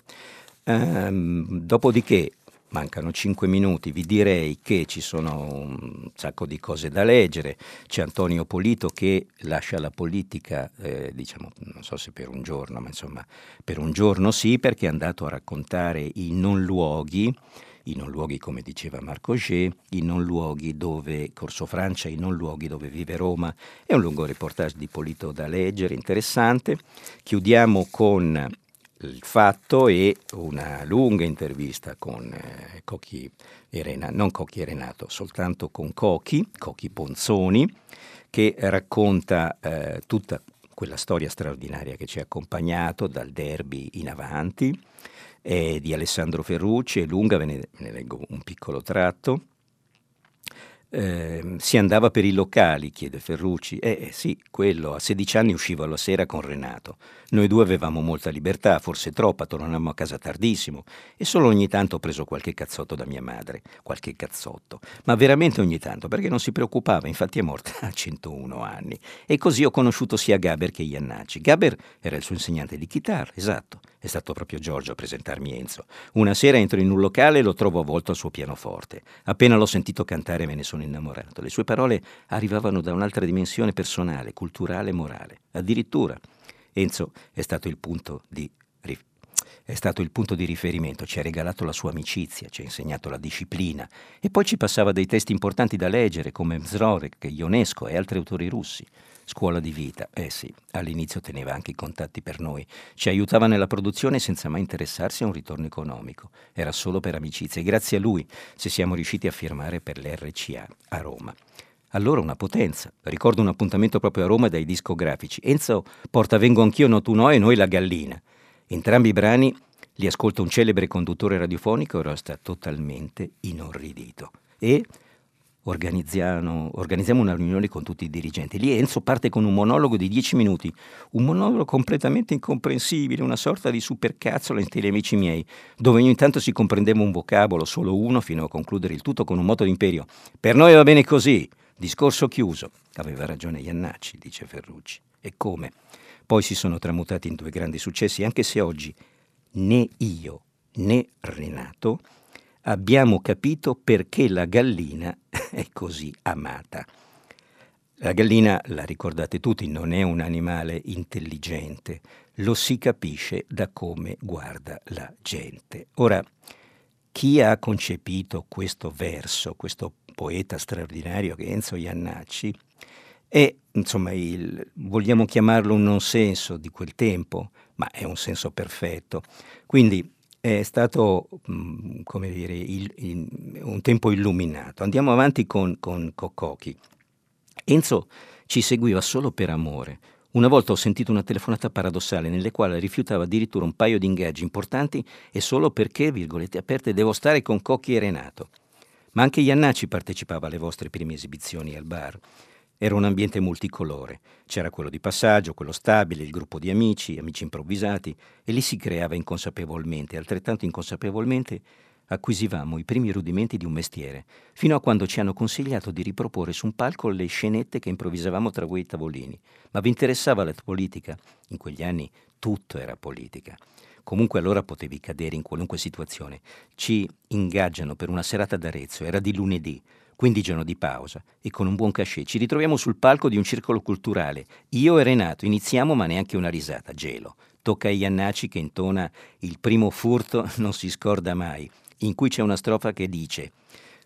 Um, dopodiché Mancano 5 minuti, vi direi che ci sono un sacco di cose da leggere. C'è Antonio Polito che lascia la politica, eh, diciamo, non so se per un giorno, ma insomma per un giorno sì, perché è andato a raccontare i non luoghi, i non luoghi come diceva Marco G, i non luoghi dove Corso Francia, i non luoghi dove vive Roma. È un lungo reportage di Polito da leggere, interessante. Chiudiamo con il fatto e una lunga intervista con eh, Cocchi e Renato, non Cocchi e Renato, soltanto con Cocchi, Cocchi Ponzoni, che racconta eh, tutta quella storia straordinaria che ci ha accompagnato dal derby in avanti, è di Alessandro Ferrucci, è lunga, ve ne, ne leggo un piccolo tratto. Eh, si andava per i locali, chiede Ferrucci. Eh, eh, sì, quello, a 16 anni uscivo alla sera con Renato. Noi due avevamo molta libertà, forse troppa, tornavamo a casa tardissimo e solo ogni tanto ho preso qualche cazzotto da mia madre, qualche cazzotto, ma veramente ogni tanto, perché non si preoccupava, infatti è morta a 101 anni. E così ho conosciuto sia Gaber che Iannacci. Gaber era il suo insegnante di chitarra, esatto, è stato proprio Giorgio a presentarmi Enzo. Una sera entro in un locale e lo trovo avvolto al suo pianoforte. Appena l'ho sentito cantare me ne sono innamorato. Le sue parole arrivavano da un'altra dimensione personale, culturale, morale. Addirittura Enzo è stato il punto di è stato il punto di riferimento, ci ha regalato la sua amicizia, ci ha insegnato la disciplina e poi ci passava dei testi importanti da leggere come Mzrorek, Ionesco e altri autori russi. Scuola di vita, eh sì, all'inizio teneva anche i contatti per noi, ci aiutava nella produzione senza mai interessarsi a un ritorno economico, era solo per amicizia e grazie a lui se siamo riusciti a firmare per l'RCA a Roma. Allora una potenza. Ricordo un appuntamento proprio a Roma dai discografici. Enzo porta Vengo anch'io, no tu no e noi la gallina. Entrambi i brani li ascolta un celebre conduttore radiofonico e resta totalmente inorridito. E organizziamo, organizziamo una riunione con tutti i dirigenti. Lì Enzo parte con un monologo di dieci minuti, un monologo completamente incomprensibile, una sorta di supercazzola in stile amici miei, dove ogni tanto si comprendeva un vocabolo, solo uno, fino a concludere il tutto con un moto d'imperio. Per noi va bene così. Discorso chiuso. Aveva ragione Iannacci, dice Ferrucci. E come? Poi si sono tramutati in due grandi successi, anche se oggi né io né Renato abbiamo capito perché la gallina è così amata. La gallina, la ricordate tutti, non è un animale intelligente, lo si capisce da come guarda la gente. Ora, chi ha concepito questo verso, questo poeta straordinario che è Enzo Iannacci, è, insomma, il, vogliamo chiamarlo un non senso di quel tempo, ma è un senso perfetto. Quindi è stato, mm, come dire, il, il, un tempo illuminato. Andiamo avanti con, con Coccochi. Enzo ci seguiva solo per amore. Una volta ho sentito una telefonata paradossale nelle quali rifiutava addirittura un paio di ingaggi importanti e solo perché, virgolette aperte, devo stare con Cocchi e Renato. Ma anche Iannacci partecipava alle vostre prime esibizioni al bar. Era un ambiente multicolore. C'era quello di passaggio, quello stabile, il gruppo di amici, amici improvvisati, e lì si creava inconsapevolmente, altrettanto inconsapevolmente, acquisivamo i primi rudimenti di un mestiere, fino a quando ci hanno consigliato di riproporre su un palco le scenette che improvvisavamo tra quei tavolini. Ma vi interessava la politica? In quegli anni tutto era politica. Comunque allora potevi cadere in qualunque situazione. Ci ingaggiano per una serata d'Arezzo, era di lunedì, quindi giorno di pausa, e con un buon cachet ci ritroviamo sul palco di un circolo culturale. Io e Renato iniziamo ma neanche una risata, gelo. Tocca a Iannacci che intona il primo furto non si scorda mai, in cui c'è una strofa che dice,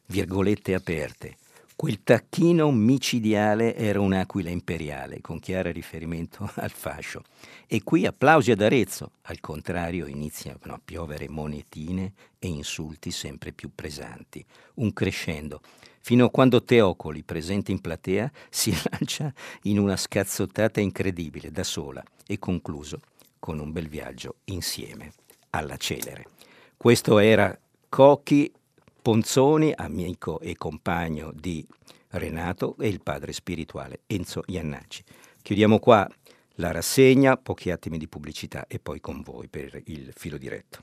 virgolette aperte, Quel tacchino micidiale era un'aquila imperiale, con chiaro riferimento al fascio. E qui applausi ad Arezzo. Al contrario, iniziano a piovere monetine e insulti sempre più pesanti. Un crescendo. Fino a quando Teocoli, presente in platea, si lancia in una scazzottata incredibile, da sola, e concluso con un bel viaggio insieme alla celere. Questo era Cocchi Ponzoni, amico e compagno di Renato, e il padre spirituale Enzo Iannacci. Chiudiamo qua la rassegna, pochi attimi di pubblicità e poi con voi per il filo diretto.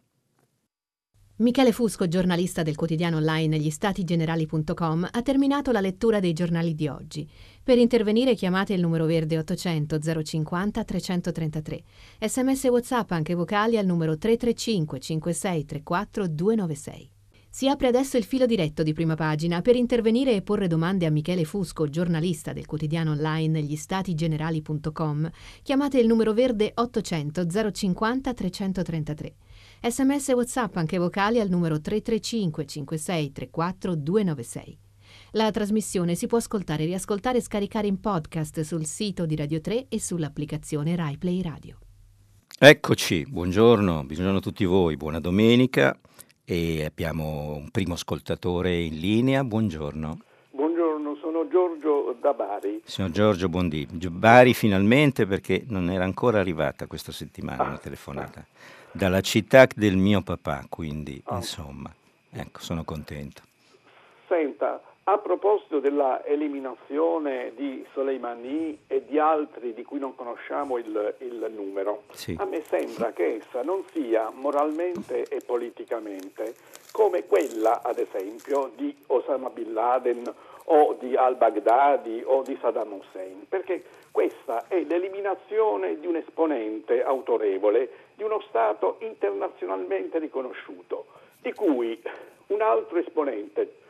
Michele Fusco, giornalista del quotidiano online gli ha terminato la lettura dei giornali di oggi. Per intervenire chiamate il numero verde 800 050 333. Sms WhatsApp anche vocali al numero 335 56 34 296. Si apre adesso il filo diretto di prima pagina per intervenire e porre domande a Michele Fusco, giornalista del quotidiano online gli Chiamate il numero verde 800 050 333. Sms WhatsApp anche vocali al numero 335 56 34 296. La trasmissione si può ascoltare, riascoltare e scaricare in podcast sul sito di Radio 3 e sull'applicazione RaiPlay Radio. Eccoci, buongiorno, buongiorno a tutti voi, buona domenica e abbiamo un primo ascoltatore in linea. Buongiorno. Buongiorno, sono Giorgio da Bari. Signor Giorgio Bondi, Bari finalmente perché non era ancora arrivata questa settimana ah, una telefonata. Dalla città del mio papà, quindi, ah. insomma, ecco, sono contento. Senta, a proposito della eliminazione di Soleimani e di altri di cui non conosciamo il, il numero, sì. a me sembra che essa non sia moralmente e politicamente come quella, ad esempio, di Osama Bin Laden o di al-Baghdadi o di Saddam Hussein, perché questa è l'eliminazione di un esponente autorevole di uno Stato internazionalmente riconosciuto, di cui un altro esponente,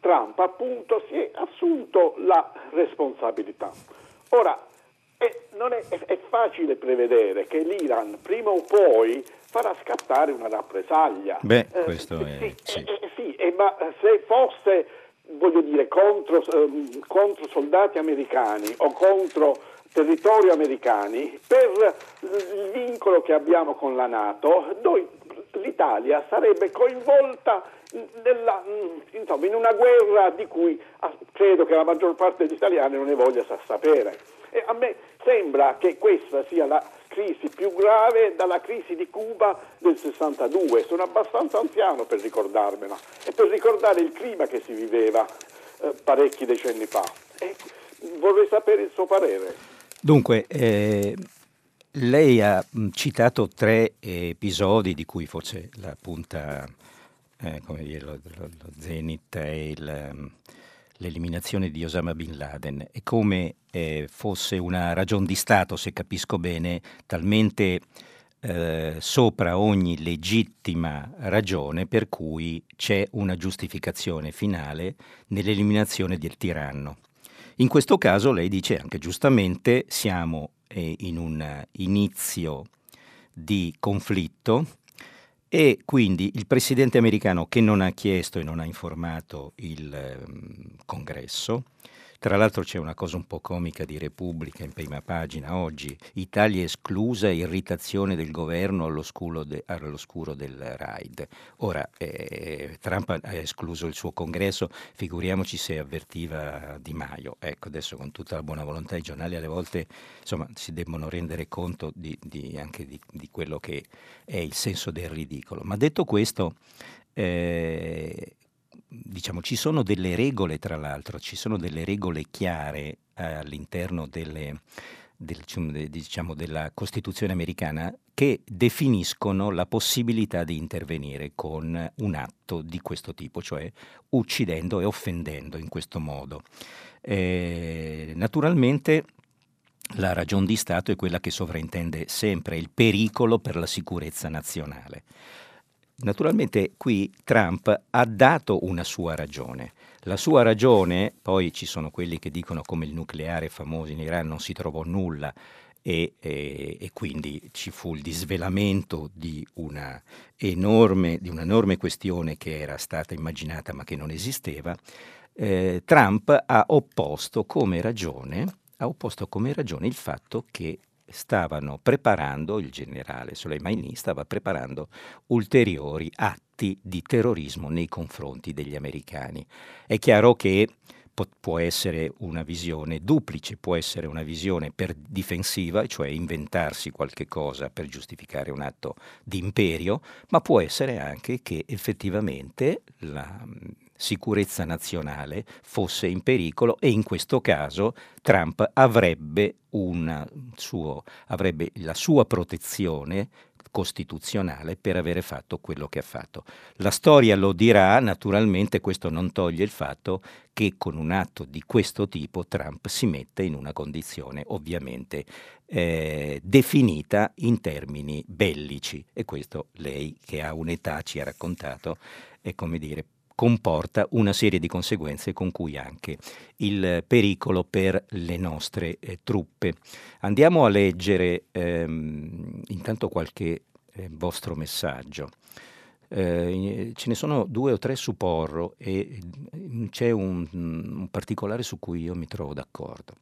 Trump, appunto, si è assunto la responsabilità. Ora, è, è, è facile prevedere che l'Iran prima o poi farà scattare una rappresaglia. Beh, eh, questo eh, è... Sì, eh, eh, sì eh, ma se fosse, voglio dire, contro, ehm, contro soldati americani o contro territori americani, per il vincolo che abbiamo con la Nato, noi, l'Italia sarebbe coinvolta nella, insomma, in una guerra di cui ah, credo che la maggior parte degli italiani non ne voglia sapere. E a me sembra che questa sia la crisi più grave dalla crisi di Cuba del 62. Sono abbastanza anziano per ricordarmela e per ricordare il clima che si viveva eh, parecchi decenni fa. E vorrei sapere il suo parere. Dunque, eh, lei ha mm, citato tre episodi di cui forse la punta, eh, come dire, lo, lo, lo Zenith e il, mm, l'eliminazione di Osama Bin Laden e come eh, fosse una ragion di Stato, se capisco bene, talmente eh, sopra ogni legittima ragione per cui c'è una giustificazione finale nell'eliminazione del tiranno. In questo caso lei dice anche giustamente siamo eh, in un inizio di conflitto e quindi il presidente americano che non ha chiesto e non ha informato il eh, congresso tra l'altro c'è una cosa un po' comica di Repubblica in prima pagina oggi, Italia esclusa, irritazione del governo all'oscuro, de, all'oscuro del raid. Ora, eh, Trump ha escluso il suo congresso, figuriamoci se avvertiva Di Maio. Ecco, adesso con tutta la buona volontà i giornali alle volte insomma, si debbono rendere conto di, di, anche di, di, quello che è il senso del ridicolo. Ma detto questo, eh, diciamo, ci sono delle regole, tra l'altro, ci sono delle regole chiare eh, all'interno delle, del, diciamo, della Costituzione americana che definiscono la possibilità di intervenire con un atto di questo tipo, cioè uccidendo e offendendo in questo modo. Eh, naturalmente la ragion di Stato è quella che sovraintende sempre il pericolo per la sicurezza nazionale. Naturalmente qui Trump ha dato una sua ragione. La sua ragione, poi ci sono quelli che dicono come il nucleare famoso in Iran non si trovò nulla e, e, e quindi ci fu il disvelamento di una, enorme, di un'enorme questione che era stata immaginata ma che non esisteva, eh, Trump ha opposto come ragione ha opposto come ragione il fatto che stavano preparando, il generale Soleimani stava preparando ulteriori atti di terrorismo nei confronti degli americani. È chiaro che può essere una visione duplice, può essere una visione per difensiva, cioè inventarsi qualche cosa per giustificare un atto di imperio, ma può essere anche che effettivamente la sicurezza nazionale fosse in pericolo e in questo caso Trump avrebbe, suo, avrebbe la sua protezione costituzionale per avere fatto quello che ha fatto. La storia lo dirà, naturalmente questo non toglie il fatto che con un atto di questo tipo Trump si mette in una condizione ovviamente eh, definita in termini bellici e questo lei che ha un'età ci ha raccontato è come dire comporta una serie di conseguenze con cui anche il pericolo per le nostre eh, truppe. Andiamo a leggere ehm, intanto qualche eh, vostro messaggio. Eh, ce ne sono due o tre su Porro e mm, c'è un, un particolare su cui io mi trovo d'accordo.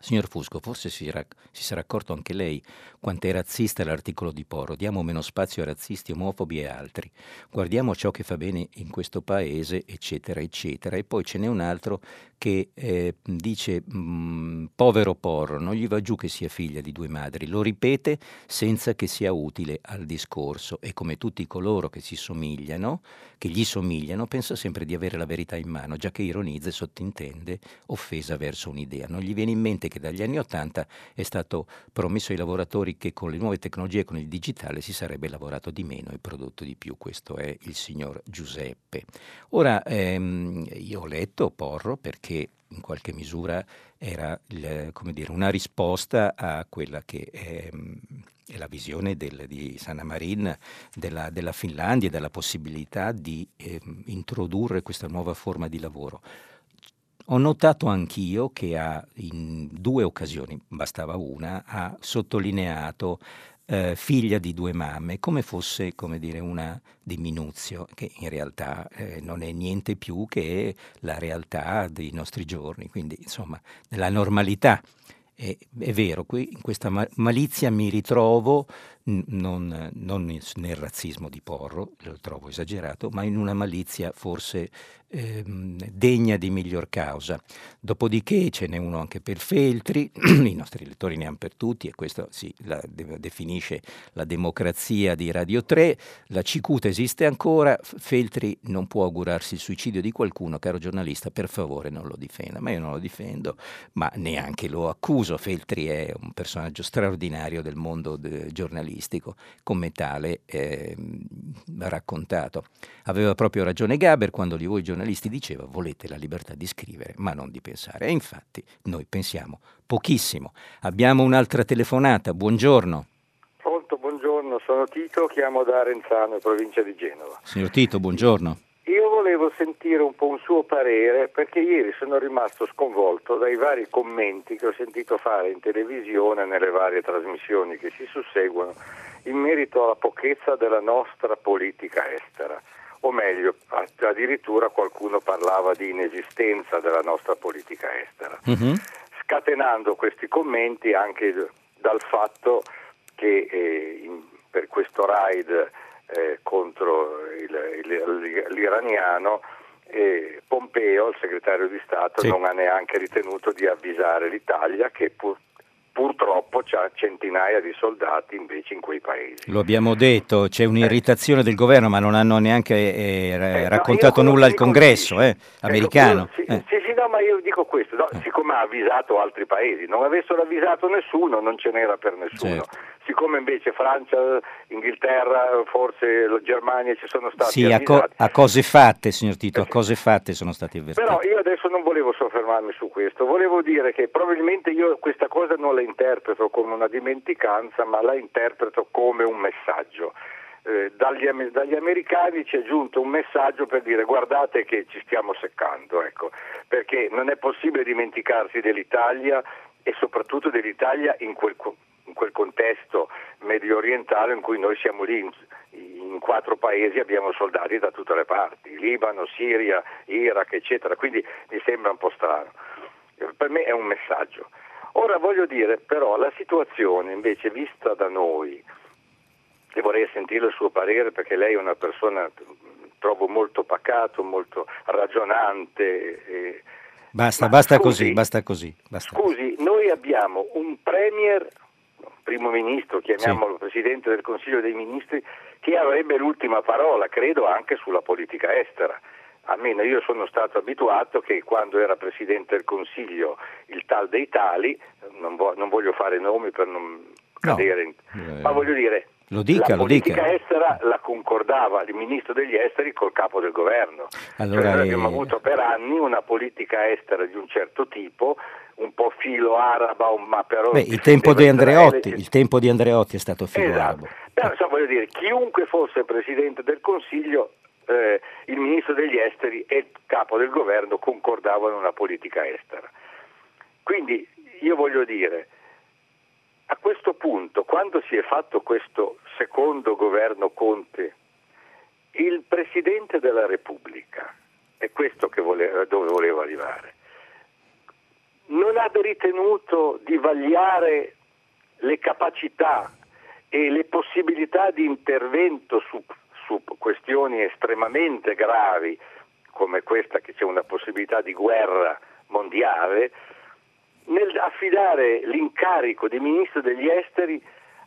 Signor Fusco, forse si, era, si, sarà accorto anche lei quanto è razzista l'articolo di Porro. Diamo meno spazio a razzisti, omofobi e altri. Guardiamo ciò che fa bene in questo paese, eccetera, eccetera. E poi ce n'è un altro che eh, dice mh, mm, povero Porro, non gli va giù che sia figlia di due madri. Lo ripete senza che sia utile al discorso. E come tutti coloro che si somigliano, che gli somigliano, pensa sempre di avere la verità in mano, già che ironizza e sottintende offesa verso un'idea. Non gli viene in mente che dagli anni Ottanta è stato promesso ai lavoratori che con le nuove tecnologie con il digitale si sarebbe lavorato di meno e prodotto di più. Questo è il signor Giuseppe. Ora, ehm, io ho letto Porro perché in qualche misura era il, dire, una risposta a quella che è, è la visione del, di Sanna Marin della, della, Finlandia e della possibilità di eh, introdurre questa nuova forma di lavoro. Ho notato anch'io che ha in due occasioni, bastava una, ha sottolineato eh, figlia di due mamme, come fosse come dire, una diminuzio, che in realtà eh, non è niente più che la realtà dei nostri giorni, quindi insomma nella normalità. È, è vero, qui in questa malizia mi ritrovo non, non, nel razzismo di Porro, lo trovo esagerato, ma in una malizia forse ehm, degna di miglior causa. Dopodiché ce n'è uno anche per Feltri, i nostri lettori ne hanno per tutti e questo sì, la, de, definisce la democrazia di Radio 3, la cicuta esiste ancora, Feltri non può augurarsi il suicidio di qualcuno, caro giornalista, per favore non lo difenda, ma io non lo difendo, ma neanche lo accuso, Feltri è un personaggio straordinario del mondo de, giornalistico, come tale eh, raccontato. Aveva proprio ragione Gaber quando di voi giornalisti giornalisti diceva volete la libertà di scrivere ma non di pensare. E infatti noi pensiamo pochissimo. Abbiamo un'altra telefonata, buongiorno. Pronto, buongiorno, sono Tito, chiamo da Arenzano, provincia di Genova. Signor Tito, buongiorno. Io volevo sentire un po' un suo parere perché ieri sono rimasto sconvolto dai vari commenti che ho sentito fare in televisione nelle varie trasmissioni che si susseguono in merito alla pochezza della nostra politica estera o meglio, addirittura qualcuno parlava di inesistenza della nostra politica estera, uh-huh. scatenando questi commenti anche dal fatto che eh, in, per questo raid eh, contro il, il, l'iraniano eh, Pompeo, il segretario di Stato, sì. non ha neanche ritenuto di avvisare l'Italia che pur, purtroppo c'ha centinaia di soldati invece in quei paesi. Lo abbiamo detto, c'è un'irritazione del governo, ma non hanno neanche eh, eh, raccontato no, nulla al congresso eh, americano. Sì, eh. sì, sì, no, ma io dico questo, no, siccome ha avvisato altri paesi, non avessero avvisato nessuno non ce n'era per nessuno. Certo siccome invece Francia, Inghilterra, forse la Germania ci sono stati sì, a, co- a, cose fatte, signor Tito, a cose fatte sono stati avvertiti. Però io adesso non volevo soffermarmi su questo, volevo dire che probabilmente io questa cosa non la interpreto come una dimenticanza, ma la interpreto come un messaggio. Eh, dagli, dagli, americani ci è giunto un messaggio per dire guardate che ci stiamo seccando, ecco, perché non è possibile dimenticarsi dell'Italia e soprattutto dell'Italia in quel, in quel contesto medio orientale in cui noi siamo lì in, in, quattro paesi abbiamo soldati da tutte le parti, Libano, Siria, Iraq, eccetera, quindi mi sembra un po' strano. Per me è un messaggio. Ora voglio dire però la situazione invece vista da noi, e vorrei sentire il suo parere perché lei è una persona trovo molto pacato, molto ragionante. E, basta, basta scusi, così, basta così. Basta. Scusi, noi abbiamo un premier primo ministro, chiamiamolo sì. presidente del Consiglio dei Ministri, che avrebbe l'ultima parola, credo, anche sulla politica estera. Almeno io sono stato abituato che quando era presidente del Consiglio il tal dei tali, non, vo- non voglio fare nomi per non cadere, in... eh, ma voglio dire, lo dica, la lo politica dica. estera la concordava il ministro degli esteri col capo del governo. Allora, cioè, noi abbiamo avuto per anni una politica estera di un certo tipo un po' filo araba, ma però... Beh, il tempo, di Andreotti, il tempo di Andreotti è stato filo esatto. arabo. Però insomma, voglio dire, chiunque fosse Presidente del Consiglio, eh, il Ministro degli Esteri e il Capo del Governo concordavano una politica estera. Quindi io voglio dire, a questo punto, quando si è fatto questo secondo governo Conte, il Presidente della Repubblica, è questo voleva, dove voleva arrivare, non ha ritenuto di vagliare le capacità e le possibilità di intervento su, su questioni estremamente gravi come questa che c'è una possibilità di guerra mondiale, nel affidare l'incarico di ministro degli esteri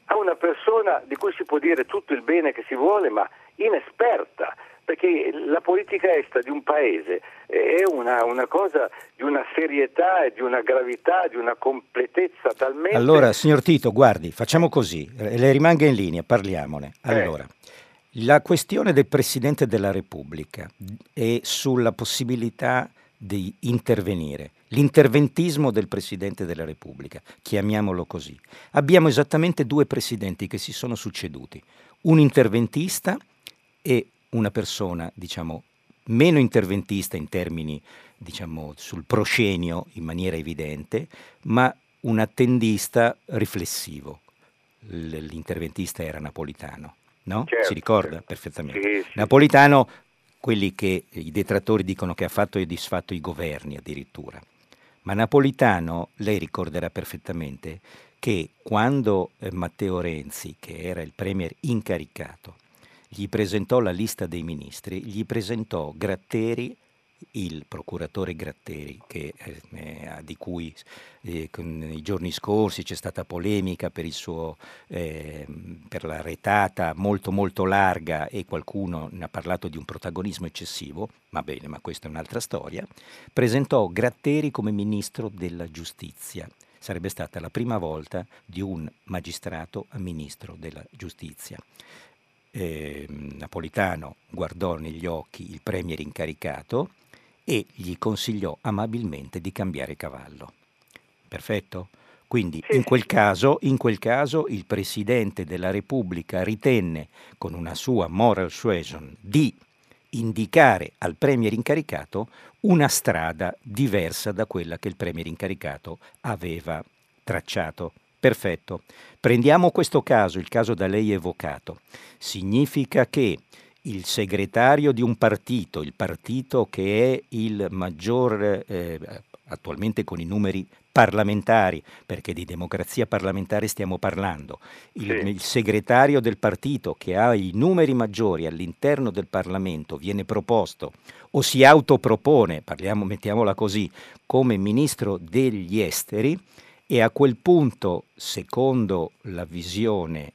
a una persona di cui si può dire tutto il bene che si vuole, ma inesperta, perché la politica estera di un paese è una, una, cosa di una serietà e di una gravità, di una completezza talmente... Allora, signor Tito, guardi, facciamo così, le rimanga in linea, parliamone. Eh. Allora, eh. la questione del Presidente della Repubblica e sulla possibilità di intervenire l'interventismo del Presidente della Repubblica, chiamiamolo così. Abbiamo esattamente due presidenti che si sono succeduti, un interventista e una persona, diciamo, meno interventista in termini, diciamo, sul proscenio in maniera evidente, ma un attendista riflessivo. L'interventista era napolitano, no? Certo, si ricorda certo. perfettamente. Sì, sì. Napolitano, quelli che i detrattori dicono che ha fatto e disfatto i governi addirittura. Ma Napolitano, lei ricorderà perfettamente che quando eh, Matteo Renzi, che era il premier incaricato, gli presentò la lista dei ministri, gli presentò Gratteri, il procuratore Gratteri, che, eh, di cui eh, nei giorni scorsi c'è stata polemica per, suo, eh, per, la retata molto molto larga e qualcuno ne ha parlato di un protagonismo eccessivo, va bene, ma questa è un'altra storia, presentò Gratteri come ministro della giustizia. Sarebbe stata la prima volta di un magistrato a ministro della giustizia eh, Napolitano guardò negli occhi il premier incaricato e gli consigliò amabilmente di cambiare cavallo. Perfetto? Quindi in quel, caso, in quel caso il Presidente della Repubblica ritenne, con una sua moral suasion, di indicare al Premier incaricato una strada diversa da quella che il Premier incaricato aveva tracciato. Perfetto. Prendiamo questo caso, il caso da lei evocato. Significa che il segretario di un partito, il partito che è il maggior, eh, attualmente con i numeri parlamentari, perché di democrazia parlamentare stiamo parlando, il, sì. il, segretario del partito che ha i numeri maggiori all'interno del Parlamento viene proposto o si autopropone, parliamo, mettiamola così, come ministro degli esteri, e a quel punto, secondo la visione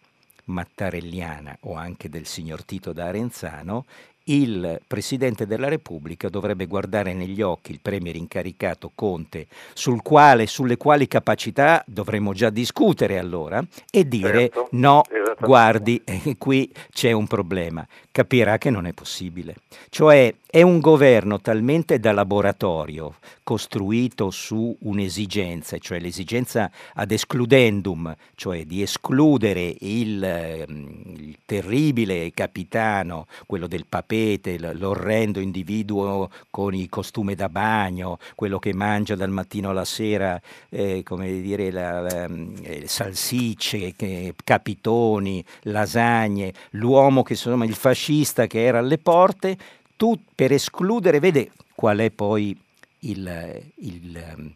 mattarelliana o anche del signor Tito da Arenzano, il Presidente della Repubblica dovrebbe guardare negli occhi il Premier incaricato Conte, sul quale, sulle quali capacità dovremmo già discutere allora, e dire certo, no, guardi, eh, qui c'è un problema. Capirà che non è possibile. Cioè è un governo talmente da laboratorio, costruito su un'esigenza, cioè l'esigenza ad escludendum, cioè di escludere il, ehm, il terribile capitano, quello del papete, l'orrendo individuo con i costume da bagno, quello che mangia dal mattino alla sera, eh, come dire, la, la, eh, salsicce, eh, capitoni, lasagne, l'uomo che insomma il fascista che era alle porte tu per escludere, vede qual è poi il, il, ehm,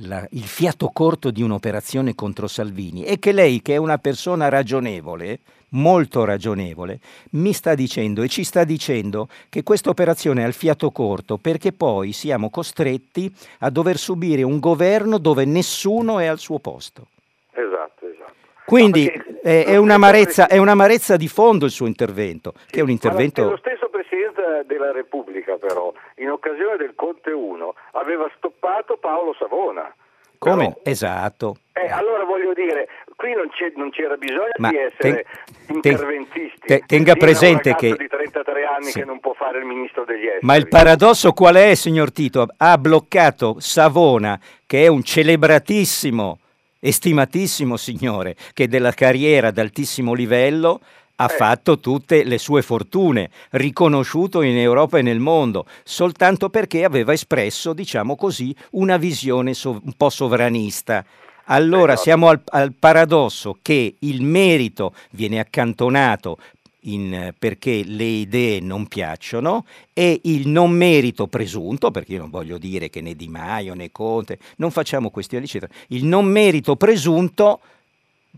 la, il fiato corto di un'operazione contro Salvini è che lei, che è una persona ragionevole, molto ragionevole, mi sta dicendo e ci sta dicendo che questa operazione ha il fiato corto perché poi siamo costretti a dover subire un governo dove nessuno è al suo posto. Esatto, esatto. Quindi no, è, è, un'amarezza, è, un'amarezza, di fondo il suo intervento, sì, che è un intervento... Lo stesso Presidente della Repubblica però, in occasione del Conte 1, aveva stoppato Paolo Savona. Come? Però, esatto. Eh, allora voglio dire, qui non, non c'era bisogno Ma di essere ten, interventisti. Ten, tenga presente che... di 33 anni sì. che non può fare il ministro degli esteri. Ma il paradosso qual è, signor Tito? Ha bloccato Savona, che è un celebratissimo, estimatissimo signore, che della carriera d'altissimo livello ha eh. fatto tutte le sue fortune, riconosciuto in Europa e nel mondo, soltanto perché aveva espresso, diciamo così, una visione so- un po' sovranista. Allora esatto. siamo al, al paradosso che il merito viene accantonato in, perché le idee non piacciono e il non merito presunto, perché io non voglio dire che né Di Maio né Conte, non facciamo questioni eccetera, il non merito presunto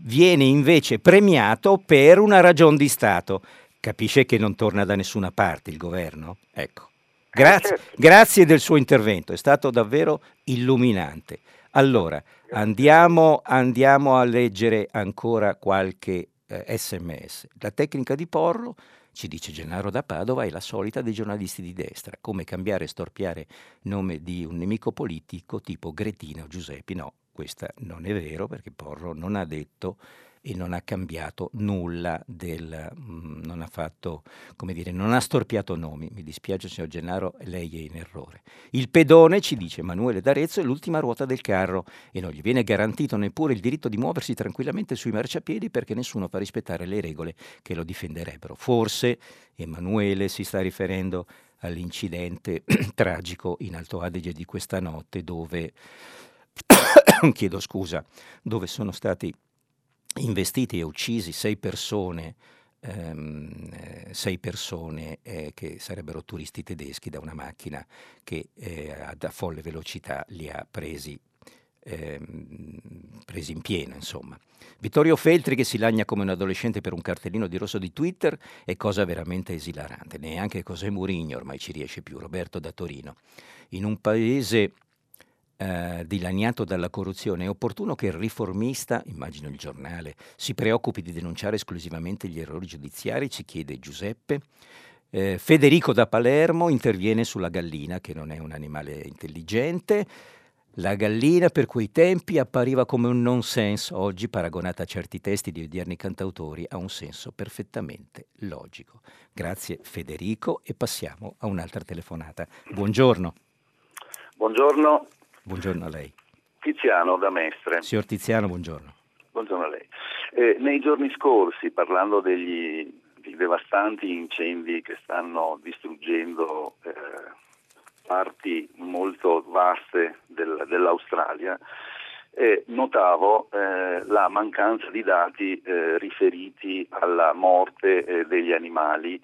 viene invece premiato per una ragione di Stato. Capisce che non torna da nessuna parte il governo? Ecco. Grazie, certo. grazie del suo intervento, è stato davvero illuminante. Allora, andiamo, andiamo a leggere ancora qualche eh, sms. La tecnica di Porro, ci dice Gennaro da Padova, è la solita dei giornalisti di destra, come cambiare e storpiare nome di un nemico politico tipo Gretina o Giuseppi. No, questa non è vero perché Porro non ha detto e non ha cambiato nulla del, mm, non ha fatto, come dire, non ha storpiato nomi. Mi dispiace signor Gennaro, lei è in errore. Il pedone, ci dice Emanuele d'Arezzo, è l'ultima ruota del carro e non gli viene garantito neppure il diritto di muoversi tranquillamente sui marciapiedi perché nessuno fa rispettare le regole che lo difenderebbero. Forse Emanuele si sta riferendo all'incidente tragico in Alto Adige di questa notte dove chiedo scusa, dove sono stati investiti e uccisi sei persone, ehm, eh, sei persone eh, che sarebbero turisti tedeschi da una macchina che eh, a folle velocità li ha presi, ehm, presi in pieno. Insomma. Vittorio Feltri che si lagna come un adolescente per un cartellino di rosso di Twitter è cosa veramente esilarante. Neanche Cos'è Murigno ormai ci riesce più, Roberto da Torino. In un paese eh, dilaniato dalla corruzione, è opportuno che il riformista, immagino il giornale, si preoccupi di denunciare esclusivamente gli errori giudiziari, ci chiede Giuseppe. Eh, Federico da Palermo interviene sulla gallina, che non è un animale intelligente. La gallina per quei tempi appariva come un non senso, oggi paragonata a certi testi di odierni cantautori ha un senso perfettamente logico. Grazie Federico e passiamo a un'altra telefonata. Buongiorno. Buongiorno, Buongiorno a lei. Tiziano da Mestre. Signor Tiziano, buongiorno. Buongiorno a lei. Eh, nei giorni scorsi, parlando degli, devastanti incendi che stanno distruggendo eh, parti molto vaste del, dell'Australia, eh, notavo eh, la mancanza di dati eh, riferiti alla morte eh, degli animali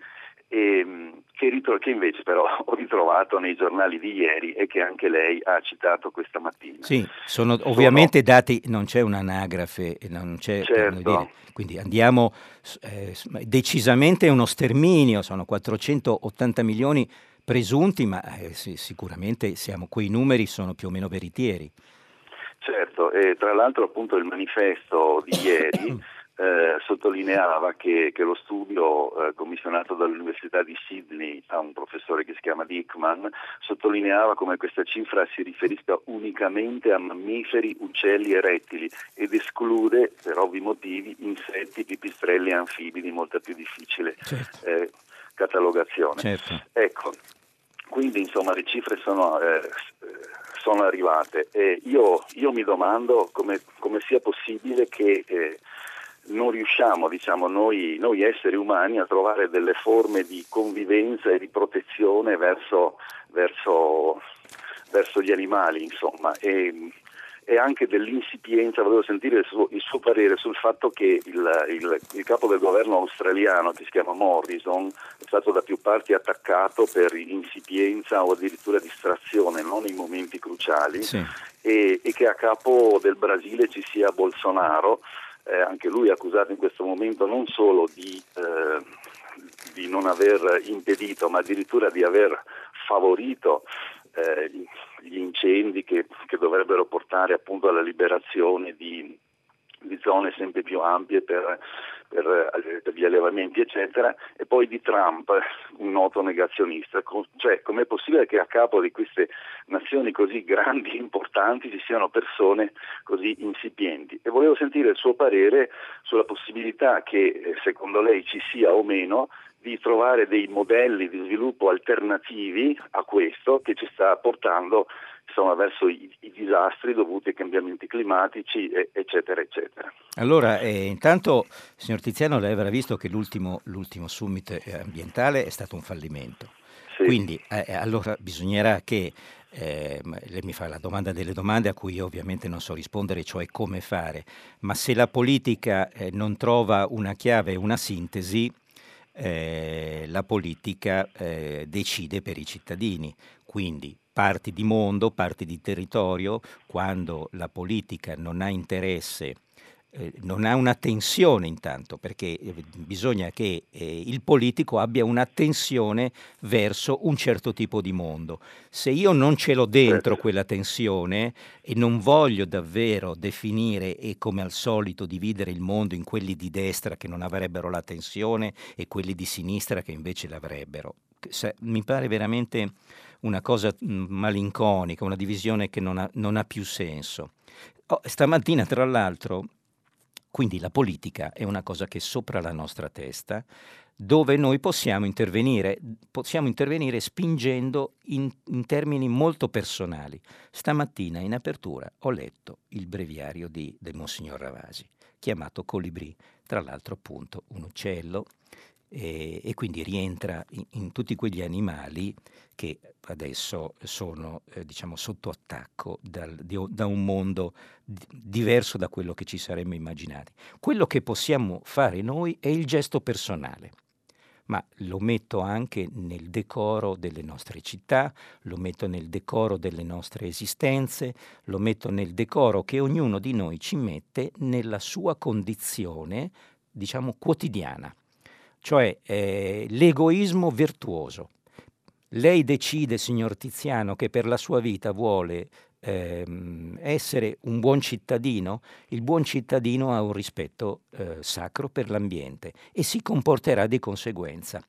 e, ehm, che, ritro- che, invece però ho ritrovato nei giornali di ieri e che anche lei ha citato questa mattina. Sì, sono ovviamente sono... dati, non c'è un'anagrafe, non c'è, certo. dire, quindi andiamo eh, decisamente uno sterminio, sono 480 milioni presunti, ma eh, sì, sicuramente siamo, quei numeri sono più o meno veritieri. Certo, e tra l'altro appunto il manifesto di ieri eh, sottolineava che, che, lo studio eh, commissionato dall'Università di Sydney a un professore che si chiama Dickman sottolineava come questa cifra si riferisca unicamente a mammiferi, uccelli e rettili ed esclude per ovvi motivi insetti, pipistrelli e anfibi di molta più difficile certo. eh, catalogazione. Certo. Ecco, quindi insomma le cifre sono eh, sono arrivate e io, io mi domando come, come, sia possibile che eh, non riusciamo, diciamo, noi, noi, esseri umani a trovare delle forme di convivenza e di protezione verso, verso, verso gli animali, insomma. E, e anche dell'insipienza, volevo sentire il suo, il suo parere sul fatto che il, il, il, capo del governo australiano, che si chiama Morrison, è stato da più parti attaccato per insipienza o addirittura distrazione non nei momenti cruciali sì. e, e che a capo del Brasile ci sia Bolsonaro eh, anche lui è accusato in questo momento non solo di, eh, di, non aver impedito, ma addirittura di aver favorito eh, gli incendi che, che, dovrebbero portare appunto alla liberazione di, di zone sempre più ampie per per, eh, per, gli allevamenti eccetera e poi di Trump, un noto negazionista, cioè com'è possibile che a capo di queste nazioni così grandi e importanti ci siano persone così insipienti? E volevo sentire il suo parere sulla possibilità che eh, secondo lei ci sia o meno di trovare dei modelli di sviluppo alternativi a questo che ci sta portando insomma, verso i, i, disastri dovuti ai cambiamenti climatici, eccetera, eccetera. Allora, eh, intanto, signor Tiziano, lei avrà visto che l'ultimo, l'ultimo summit eh, ambientale è stato un fallimento. Sì. Quindi, eh, eh, allora bisognerà che eh, lei mi fa la domanda delle domande a cui io ovviamente non so rispondere, cioè come fare, ma se la politica eh, non trova una chiave, una sintesi, eh, la politica eh, decide per i cittadini, quindi parti di mondo, parti di territorio, quando la politica non ha interesse eh, non ha una tensione intanto, perché eh, bisogna che eh, il politico abbia una tensione verso un certo tipo di mondo. Se io non ce l'ho dentro certo. quella tensione e non voglio davvero definire e come al solito dividere il mondo in quelli di destra che non avrebbero la tensione e quelli di sinistra che invece l'avrebbero, mi pare veramente una cosa mm, malinconica, una divisione che non ha, non ha più senso. Oh, stamattina, tra l'altro, quindi la politica è una cosa che è sopra la nostra testa, dove noi possiamo intervenire, possiamo intervenire spingendo in, in, termini molto personali. Stamattina in apertura ho letto il breviario di, del Monsignor Ravasi, chiamato Colibrì, tra l'altro appunto un uccello, e, e quindi rientra in, in, tutti quegli animali che adesso sono eh, diciamo, sotto attacco dal, di, da un mondo di, diverso da quello che ci saremmo immaginati. Quello che possiamo fare noi è il gesto personale ma lo metto anche nel decoro delle nostre città, lo metto nel decoro delle nostre esistenze, lo metto nel decoro che ognuno di noi ci mette nella sua condizione, diciamo, quotidiana cioè eh, l'egoismo virtuoso. Lei decide, signor Tiziano, che per la sua vita vuole ehm, essere un buon cittadino, il buon cittadino ha un rispetto eh, sacro per l'ambiente e si comporterà di conseguenza.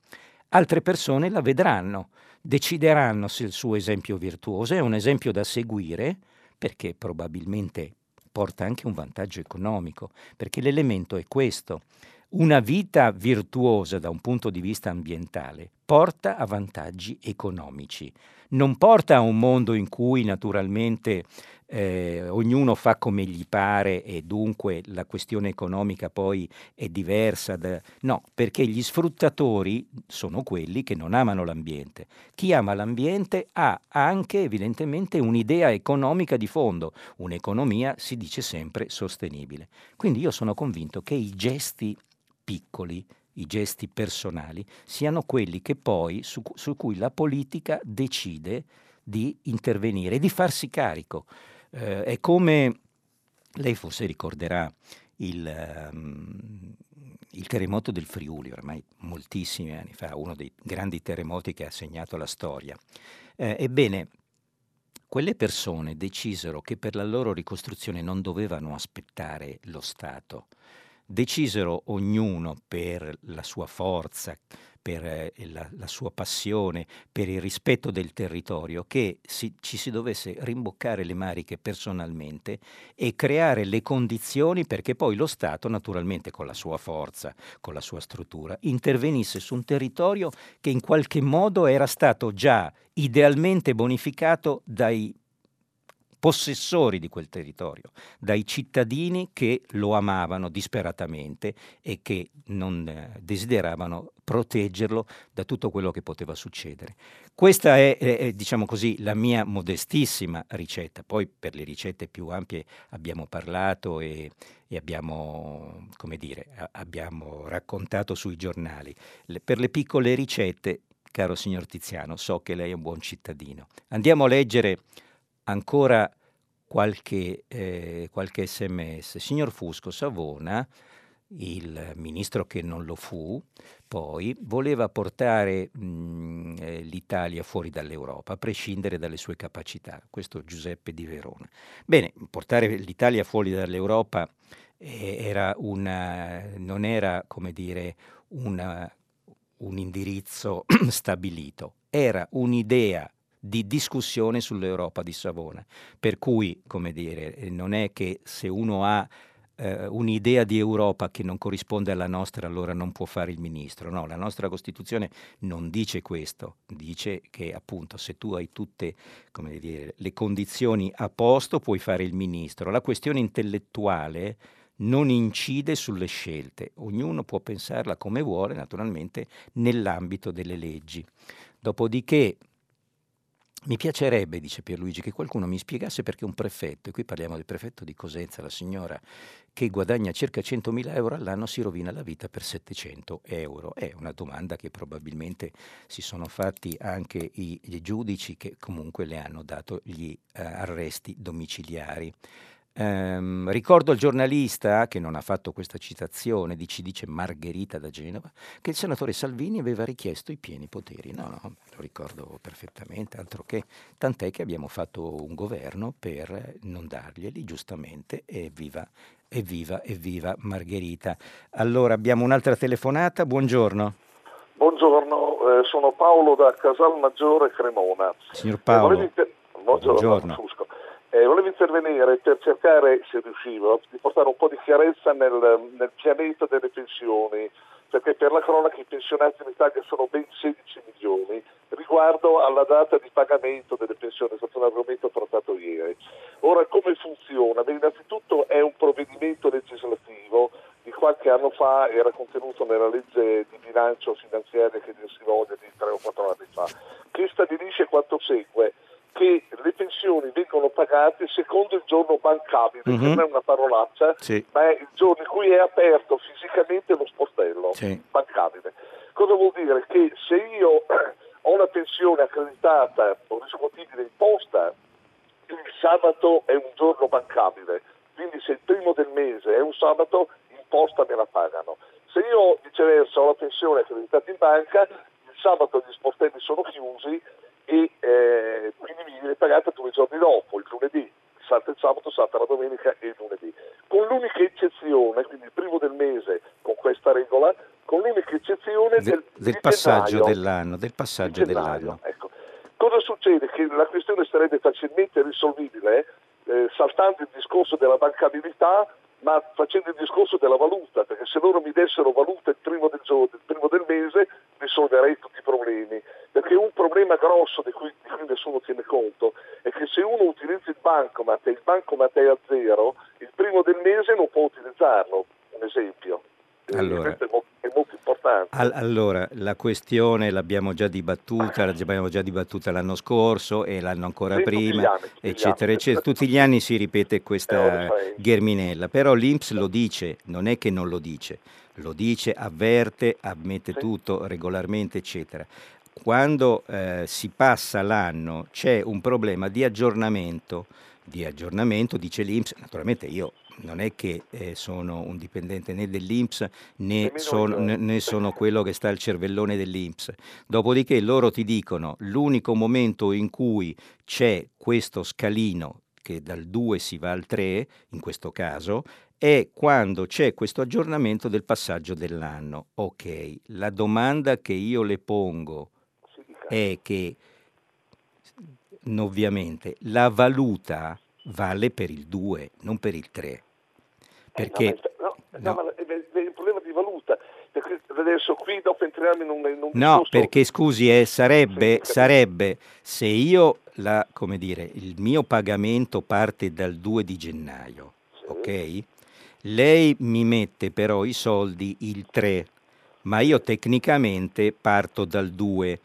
Altre persone la vedranno, decideranno se il suo esempio virtuoso è un esempio da seguire, perché probabilmente porta anche un vantaggio economico, perché l'elemento è questo una vita virtuosa da un punto di vista ambientale porta a vantaggi economici, non porta a un mondo in cui naturalmente eh, ognuno fa come gli pare e dunque la questione economica poi è diversa. Da... No, perché gli sfruttatori sono quelli che non amano l'ambiente. Chi ama l'ambiente ha anche evidentemente un'idea economica di fondo, un'economia si dice sempre sostenibile. Quindi io sono convinto che i gesti piccoli, i gesti personali, siano quelli che poi, su, su cui la politica decide di intervenire, di farsi carico. Eh, è come lei forse ricorderà il, um, il, terremoto del Friuli, ormai moltissimi anni fa, uno dei grandi terremoti che ha segnato la storia. Eh, ebbene, quelle persone decisero che per la loro ricostruzione non dovevano aspettare lo Stato, decisero ognuno per la sua forza, per eh, la, la, sua passione, per il rispetto del territorio, che si, ci si dovesse rimboccare le maniche personalmente e creare le condizioni perché poi lo Stato, naturalmente con la sua forza, con la sua struttura, intervenisse su un territorio che in qualche modo era stato già idealmente bonificato dai possessori di quel territorio, dai cittadini che lo amavano disperatamente e che non eh, desideravano proteggerlo da tutto quello che poteva succedere. Questa è, è, diciamo così, la mia modestissima ricetta. Poi per le ricette più ampie abbiamo parlato e, e abbiamo, come dire, abbiamo raccontato sui giornali. Le, per le piccole ricette, caro signor Tiziano, so che lei è un buon cittadino. Andiamo a leggere ancora qualche, eh, qualche sms. Signor Fusco Savona, il ministro che non lo fu, poi voleva portare mh, eh, l'Italia fuori dall'Europa, a prescindere dalle sue capacità. Questo Giuseppe di Verona. Bene, portare l'Italia fuori dall'Europa eh, era una, non era, come dire, una, un indirizzo stabilito, era un'idea di discussione sull'Europa di Savona. Per cui, come dire, eh, non è che se uno ha eh, un'idea di Europa che non corrisponde alla nostra, allora non può fare il ministro. No, la nostra Costituzione non dice questo, dice che appunto se tu hai tutte dire, le condizioni a posto puoi fare il ministro. La questione intellettuale non incide sulle scelte, ognuno può pensarla come vuole, naturalmente nell'ambito delle leggi. Dopodiché Mi piacerebbe, dice Pierluigi, che qualcuno mi spiegasse perché un prefetto, e qui parliamo del prefetto di Cosenza, la signora che guadagna circa 100.000 euro all'anno, si rovina la vita per 700 euro. È una domanda che probabilmente si sono fatti anche i, i giudici che comunque le hanno dato gli uh, arresti domiciliari. Um, ricordo al giornalista che non ha fatto questa citazione, di ci dice Margherita da Genova, che il senatore Salvini aveva richiesto i pieni poteri. No, no, lo ricordo perfettamente, altro che tant'è che abbiamo fatto un governo per non darglieli, giustamente, evviva, evviva, evviva Margherita. Allora abbiamo un'altra telefonata, buongiorno. Buongiorno, eh, sono Paolo da Casalmaggiore Cremona. Signor Paolo, inter... buongiorno. buongiorno. Eh, volevo intervenire per cercare, se riuscivo, di portare un po' di chiarezza nel, nel pianeta delle pensioni, perché per la cronaca i pensionati in Italia sono ben 16 milioni, riguardo alla data di pagamento delle pensioni, è stato un argomento trattato ieri. Ora come funziona? Beh, innanzitutto è un provvedimento legislativo di qualche anno fa, era contenuto nella legge di bilancio finanziaria che si voglia di 3 o 4 anni fa, che stabilisce quanto segue che le pensioni vengono pagate secondo il giorno bancabile, mm-hmm. che non è una parolaccia, sì. ma è il giorno in cui è aperto fisicamente lo sportello sì. bancabile. Cosa vuol dire? Che se io ho una pensione accreditata o riscuotibile imposta, il sabato è un giorno bancabile, quindi se il primo del mese è un sabato, imposta me la pagano. Se io viceversa ho la pensione accreditata in banca, il sabato gli sportelli sono chiusi e eh, quindi mi viene pagata due giorni dopo, il lunedì, salta il sabato, salta la domenica e il lunedì. Con l'unica eccezione, quindi il primo del mese con questa regola, con l'unica eccezione del, del, del passaggio dell'anno. Del passaggio dell'anno. Ecco. Cosa succede? Che la questione sarebbe facilmente risolvibile eh, saltando il discorso della bancabilità ma facendo il discorso della valuta, perché se loro mi dessero valuta il primo del giorno, il primo del mese, risolverei tutti i problemi. Perché un problema grosso di cui, di cui nessuno tiene conto è che se uno utilizza il bancomat e il bancomat è a zero, il primo del mese non può utilizzarlo, un esempio. Allora, questo è molto, è molto importante. Al, allora, la questione l'abbiamo già dibattuta, l'abbiamo già dibattuta l'anno scorso e l'anno ancora Sì, prima, tutti anni, tutti eccetera, eccetera. Tutti gli anni si ripete Eh, questa sai. gherminella, però l'Inps lo dice, non è che non lo dice, lo dice, avverte, ammette Sì. tutto regolarmente, eccetera. Quando eh, si passa l'anno c'è un problema di aggiornamento, di aggiornamento, dice l'Inps, naturalmente io non è che eh, sono un dipendente né dell'Inps né sono, io. né- sono quello che sta al cervellone dell'Inps. Dopodiché loro ti dicono l'unico momento in cui c'è questo scalino che dal 2 si va al 3, in questo caso, è quando c'è questo aggiornamento del passaggio dell'anno. Ok, la domanda che io le pongo è che n- ovviamente la valuta vale per il 2, non per il 3. Perché Eh, no, ma, no, no. no, ma è, il problema di valuta. Perché adesso qui dopo entriamo in un, in un No, discorso- perché scusi, eh, sarebbe, sì, sarebbe se io, la, come dire, il mio pagamento parte dal 2 di gennaio, Sì. ok? Lei mi mette però i soldi il 3, ma io tecnicamente parto dal 2.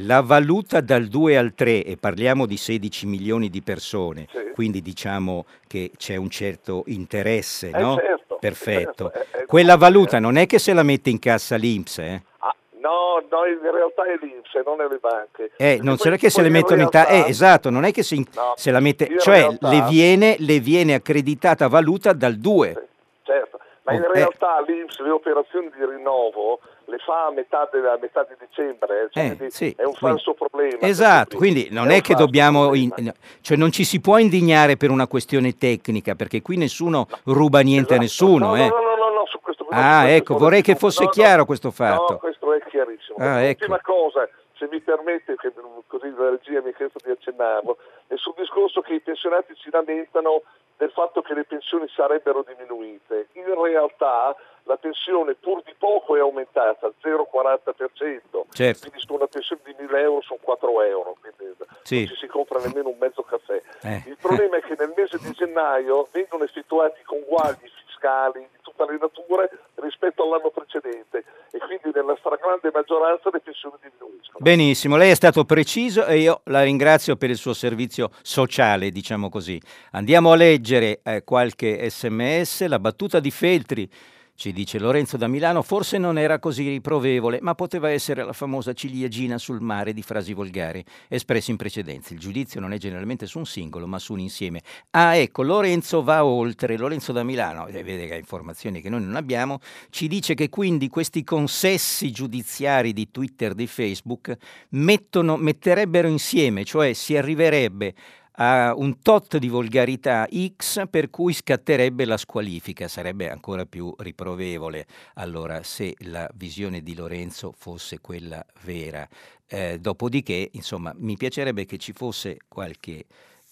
La valuta dal 2 al 3, e parliamo di 16 milioni di persone, Sì. quindi diciamo che c'è un certo interesse, Eh, no? certo, Perfetto. certo, eh, eh, Quella eh. valuta non è che se la mette in cassa l'Inps, eh? Ah, no, no, in realtà è l'Inps, non è le banche. Eh, non sarà che se le mettono in realtà- eh, esatto, non è che si, No, se la mette, in cioè realtà- le, viene, le viene accreditata valuta dal 2. Sì, certo, ma in Oh, eh. realtà l'Inps le operazioni di rinnovo le fa a metà, de- a metà di dicembre, eh, cioè, Eh, quindi sì, è un quindi- falso problema. Esatto, questo qui. quindi non È è che dobbiamo, in- problema. cioè non ci si può indignare per una questione tecnica, perché qui nessuno ruba niente a Esatto. nessuno. No, eh. no, no, no, no, su questo no, Ah, questo ecco, vorrei che fosse No, no, chiaro questo fatto. No, questo è chiarissimo. Ah, ecco. L'ultima cosa, se mi permette, che così la regia mi ha chiesto di accennarlo, è sul discorso che i pensionati si lamentano del fatto che le pensioni sarebbero diminuite. In realtà la pensione pur di poco è aumentata, al 0,40%, Certo. quindi su una pensione di 1000 euro sono 4 euro, quindi Sì. non ci si compra nemmeno un mezzo caffè. Eh. Il problema è che nel mese di gennaio vengono effettuati conguagli fiscali di tutte le nature rispetto all'anno precedente e quindi nella stragrande maggioranza le pensioni diminuiscono. Benissimo, lei è stato preciso e io la ringrazio per il suo servizio sociale, diciamo così. Andiamo a leggere eh, qualche sms, la battuta di Feltri ci dice Lorenzo da Milano, forse non era così riprovevole, ma poteva essere la famosa ciliegina sul mare di frasi volgari espresse in precedenza. Il giudizio non è generalmente su un singolo, ma su un insieme. Ah, ecco, Lorenzo va oltre. Lorenzo da Milano, eh, vede che ha informazioni che noi non abbiamo, ci dice che quindi questi consessi giudiziari di Twitter, di Facebook, mettono, metterebbero insieme, cioè si arriverebbe a un tot di volgarità X per cui scatterebbe la squalifica, sarebbe ancora più riprovevole allora se la visione di Lorenzo fosse quella vera. Eh, dopodiché, insomma, mi piacerebbe che ci fosse qualche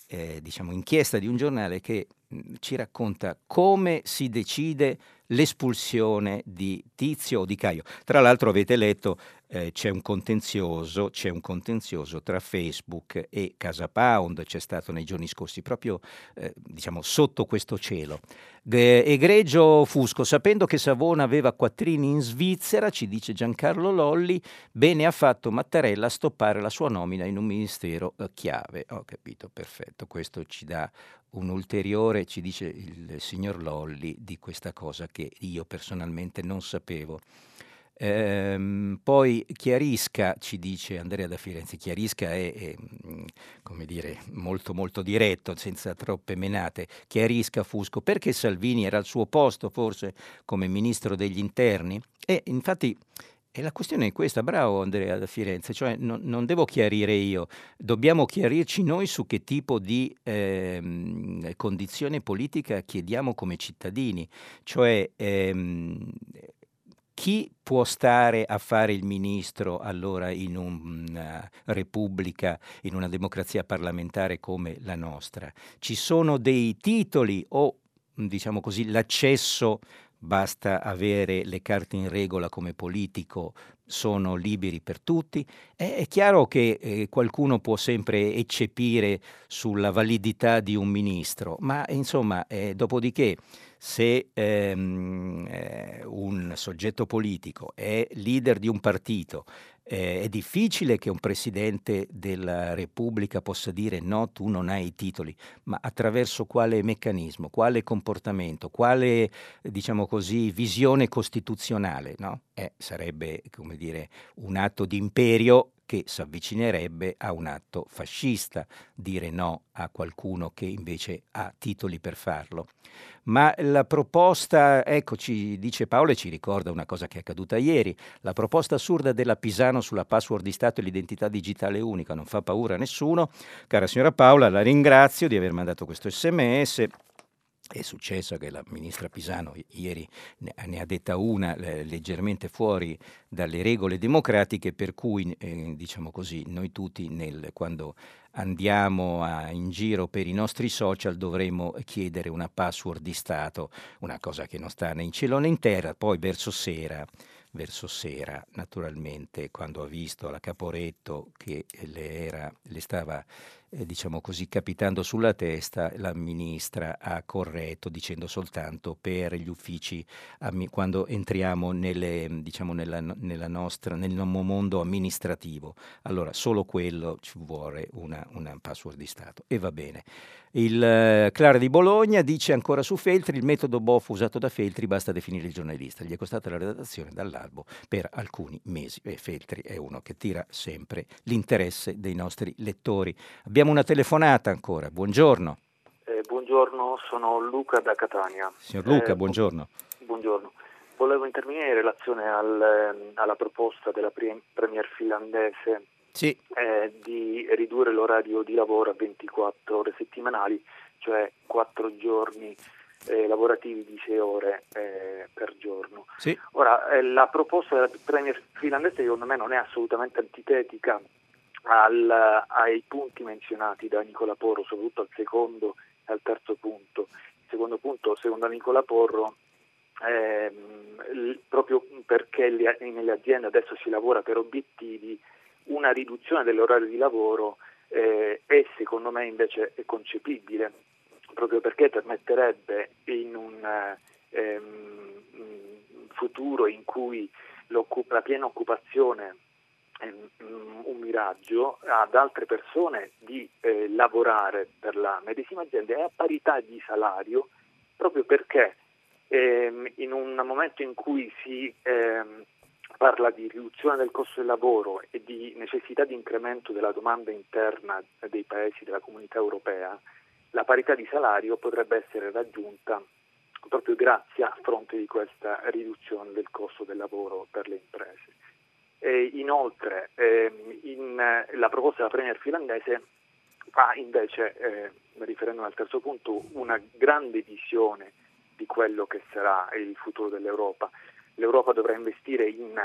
eh, diciamo, inchiesta di un giornale che mh, ci racconta come si decide l'espulsione di Tizio o di Caio. Tra l'altro avete letto eh, c'è, un contenzioso, c'è un contenzioso tra Facebook e Casa Pound, c'è stato nei giorni scorsi, proprio eh, diciamo, sotto questo cielo. De, egregio Fusco, sapendo che Savona aveva quattrini in Svizzera, ci dice Giancarlo Lolli, bene ha fatto Mattarella a stoppare la sua nomina in un ministero eh, chiave. Ho capito, perfetto, questo ci dà un ulteriore, ci dice il signor Lolli, di questa cosa che io personalmente non sapevo. Ehm, poi chiarisca, ci dice Andrea da Firenze, chiarisca è, è, mm, come dire, molto molto diretto, senza troppe menate, chiarisca Fusco, perché Salvini era al suo posto forse come ministro degli interni? E infatti e la questione è questa, bravo Andrea da Firenze, cioè non, non devo chiarire io, dobbiamo chiarirci noi su che tipo di ehm, condizione politica chiediamo come cittadini, cioè ehm, chi può stare a fare il ministro allora in una repubblica, in una democrazia parlamentare come la nostra? Ci sono dei titoli o diciamo così l'accesso basta avere le carte in regola come politico, sono liberi per tutti. È, è chiaro che eh, qualcuno può sempre eccepire sulla validità di un ministro, ma insomma, eh, dopodiché se ehm, eh, un soggetto politico è leader di un partito, eh, è difficile che un presidente della Repubblica possa dire no, tu non hai i titoli, ma attraverso quale meccanismo, quale comportamento, quale diciamo così, visione costituzionale? No? Eh, sarebbe dire, un atto di imperio che si avvicinerebbe a un atto fascista, dire no a qualcuno che invece ha titoli per farlo. Ma la proposta, ecco, ci dice Paolo e ci ricorda una cosa che è accaduta ieri, la proposta assurda della Pisano sulla password di Stato e l'identità digitale unica non fa paura a nessuno. Cara signora Paola, la ringrazio di aver mandato questo sms. È successo che la ministra Pisano ieri ne ha detta una leggermente fuori dalle regole democratiche, per cui, eh, diciamo così, noi tutti nel, quando andiamo a, in giro per i nostri social dovremo chiedere una password di Stato, una cosa che non sta né in cielo né in terra, poi verso sera verso sera, naturalmente, quando ha visto la Caporetto che le, era, le stava eh, diciamo così, capitando sulla testa, la ministra ha corretto dicendo soltanto per gli uffici, quando entriamo nelle, diciamo, nella, nella nostra, nel mondo amministrativo, allora solo quello ci vuole una, una password di Stato e va bene. Il uh, Clara di Bologna dice ancora su Feltri, il metodo BOF usato da Feltri basta definire il giornalista, gli è costata la redazione dall'albo per alcuni mesi e Feltri è uno che tira sempre l'interesse dei nostri lettori. Abbiamo una telefonata ancora, buongiorno. Eh, buongiorno, sono Luca da Catania. Signor Luca, eh, buongiorno. Buongiorno. Volevo intervenire in relazione al, ehm, alla proposta della Premier finlandese sì. eh, di ridurre l'orario di lavoro a 24 ore settimanali, cioè 4 giorni eh, lavorativi di 6 ore eh, per giorno. Sì. Ora, eh, la proposta della Premier finlandese secondo me non è assolutamente antitetica al, ai punti menzionati da Nicola Porro, soprattutto al secondo e al terzo punto. Il secondo punto, secondo Nicola Porro, ehm, proprio perché nelle aziende adesso si lavora per obiettivi, una riduzione dell'orario di lavoro eh, è secondo me invece concepibile, proprio perché permetterebbe in un ehm, futuro in cui la piena occupazione un miraggio ad altre persone di eh, lavorare per la medesima azienda e a parità di salario proprio perché ehm, in un momento in cui si ehm, parla di riduzione del costo del lavoro e di necessità di incremento della domanda interna dei paesi della comunità europea, la parità di salario potrebbe essere raggiunta proprio grazie a fronte di questa riduzione del costo del lavoro per le imprese. E inoltre ehm, in, la proposta della Premier finlandese ha invece, eh, riferendomi al terzo punto, una grande visione di quello che sarà il futuro dell'Europa. L'Europa dovrà investire in,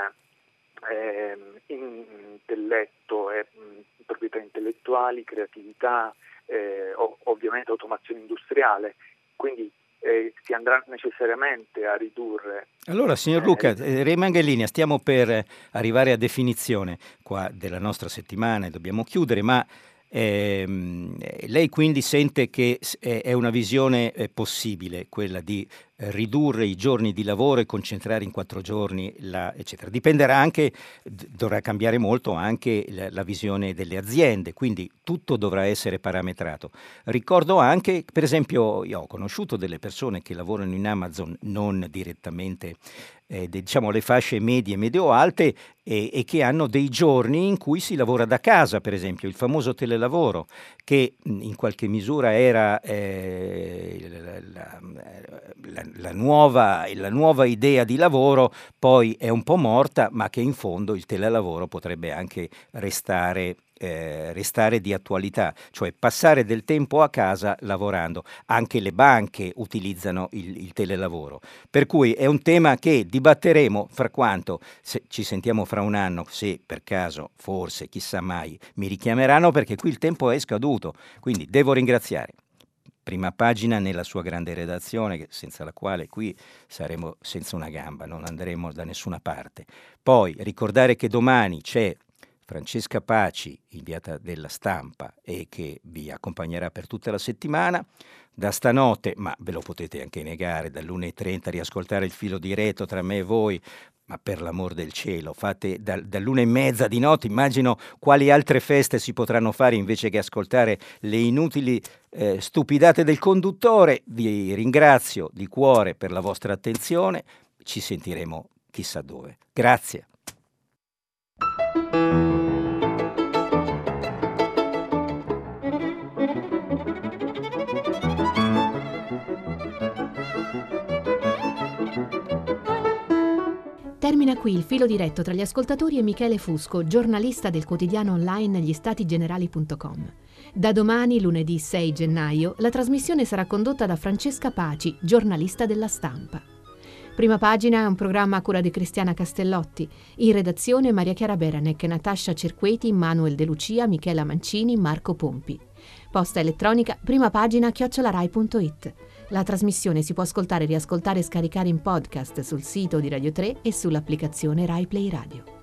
eh, in intelletto e mh, proprietà intellettuali, creatività, eh, ovviamente automazione industriale, quindi eh, si andrà necessariamente a ridurre. Allora, signor Luca, eh, rimanga in linea, stiamo per arrivare a definizione qua della nostra settimana e dobbiamo chiudere, ma ehm, lei quindi sente che è una visione eh, possibile quella di ridurre i giorni di lavoro e concentrare in quattro giorni, la, eccetera. Dipenderà anche, dovrà cambiare molto anche la, la, visione delle aziende, quindi tutto dovrà essere parametrato. Ricordo anche, per esempio, io ho conosciuto delle persone che lavorano in Amazon non direttamente eh, diciamo le fasce medie medio-alte e, e, che hanno dei giorni in cui si lavora da casa, per esempio il famoso telelavoro che in qualche misura era eh, la, la, la, nuova, la nuova idea di lavoro, poi è un po' morta, ma che in fondo il telelavoro potrebbe anche restare eh, restare di attualità, cioè passare del tempo a casa lavorando. Anche le banche utilizzano il, il telelavoro. Per cui è un tema che dibatteremo fra quanto se ci sentiamo fra un anno, se per caso, forse, chissà mai, mi richiameranno perché qui il tempo è scaduto. Quindi devo ringraziare prima pagina nella sua grande redazione, senza la quale qui saremo senza una gamba, non andremo da nessuna parte. Poi ricordare che domani c'è Francesca Paci, inviata della stampa e che vi accompagnerà per tutta la settimana. Da stanotte, ma ve lo potete anche negare, dall'1.30 riascoltare il filo diretto tra me e voi, ma per l'amor del cielo, fate da, dall'una e mezza di notte, immagino quali altre feste si potranno fare invece che ascoltare le inutili eh, stupidate del conduttore. Vi ringrazio di cuore per la vostra attenzione, ci sentiremo chissà dove. Grazie. Termina qui il filo diretto tra gli ascoltatori e Michele Fusco, giornalista del quotidiano online gli Da domani, lunedì 6 gennaio, la trasmissione sarà condotta da Francesca Paci, giornalista della stampa. Prima pagina è un programma a cura di Cristiana Castellotti. In redazione Maria Chiara Beranec, Natascia Cerqueti, Manuel De Lucia, Michela Mancini, Marco Pompi. Posta elettronica, prima pagina chiocciolarai.it. La trasmissione si può ascoltare, riascoltare e scaricare in podcast sul sito di Radio 3 e sull'applicazione Rai Play Radio.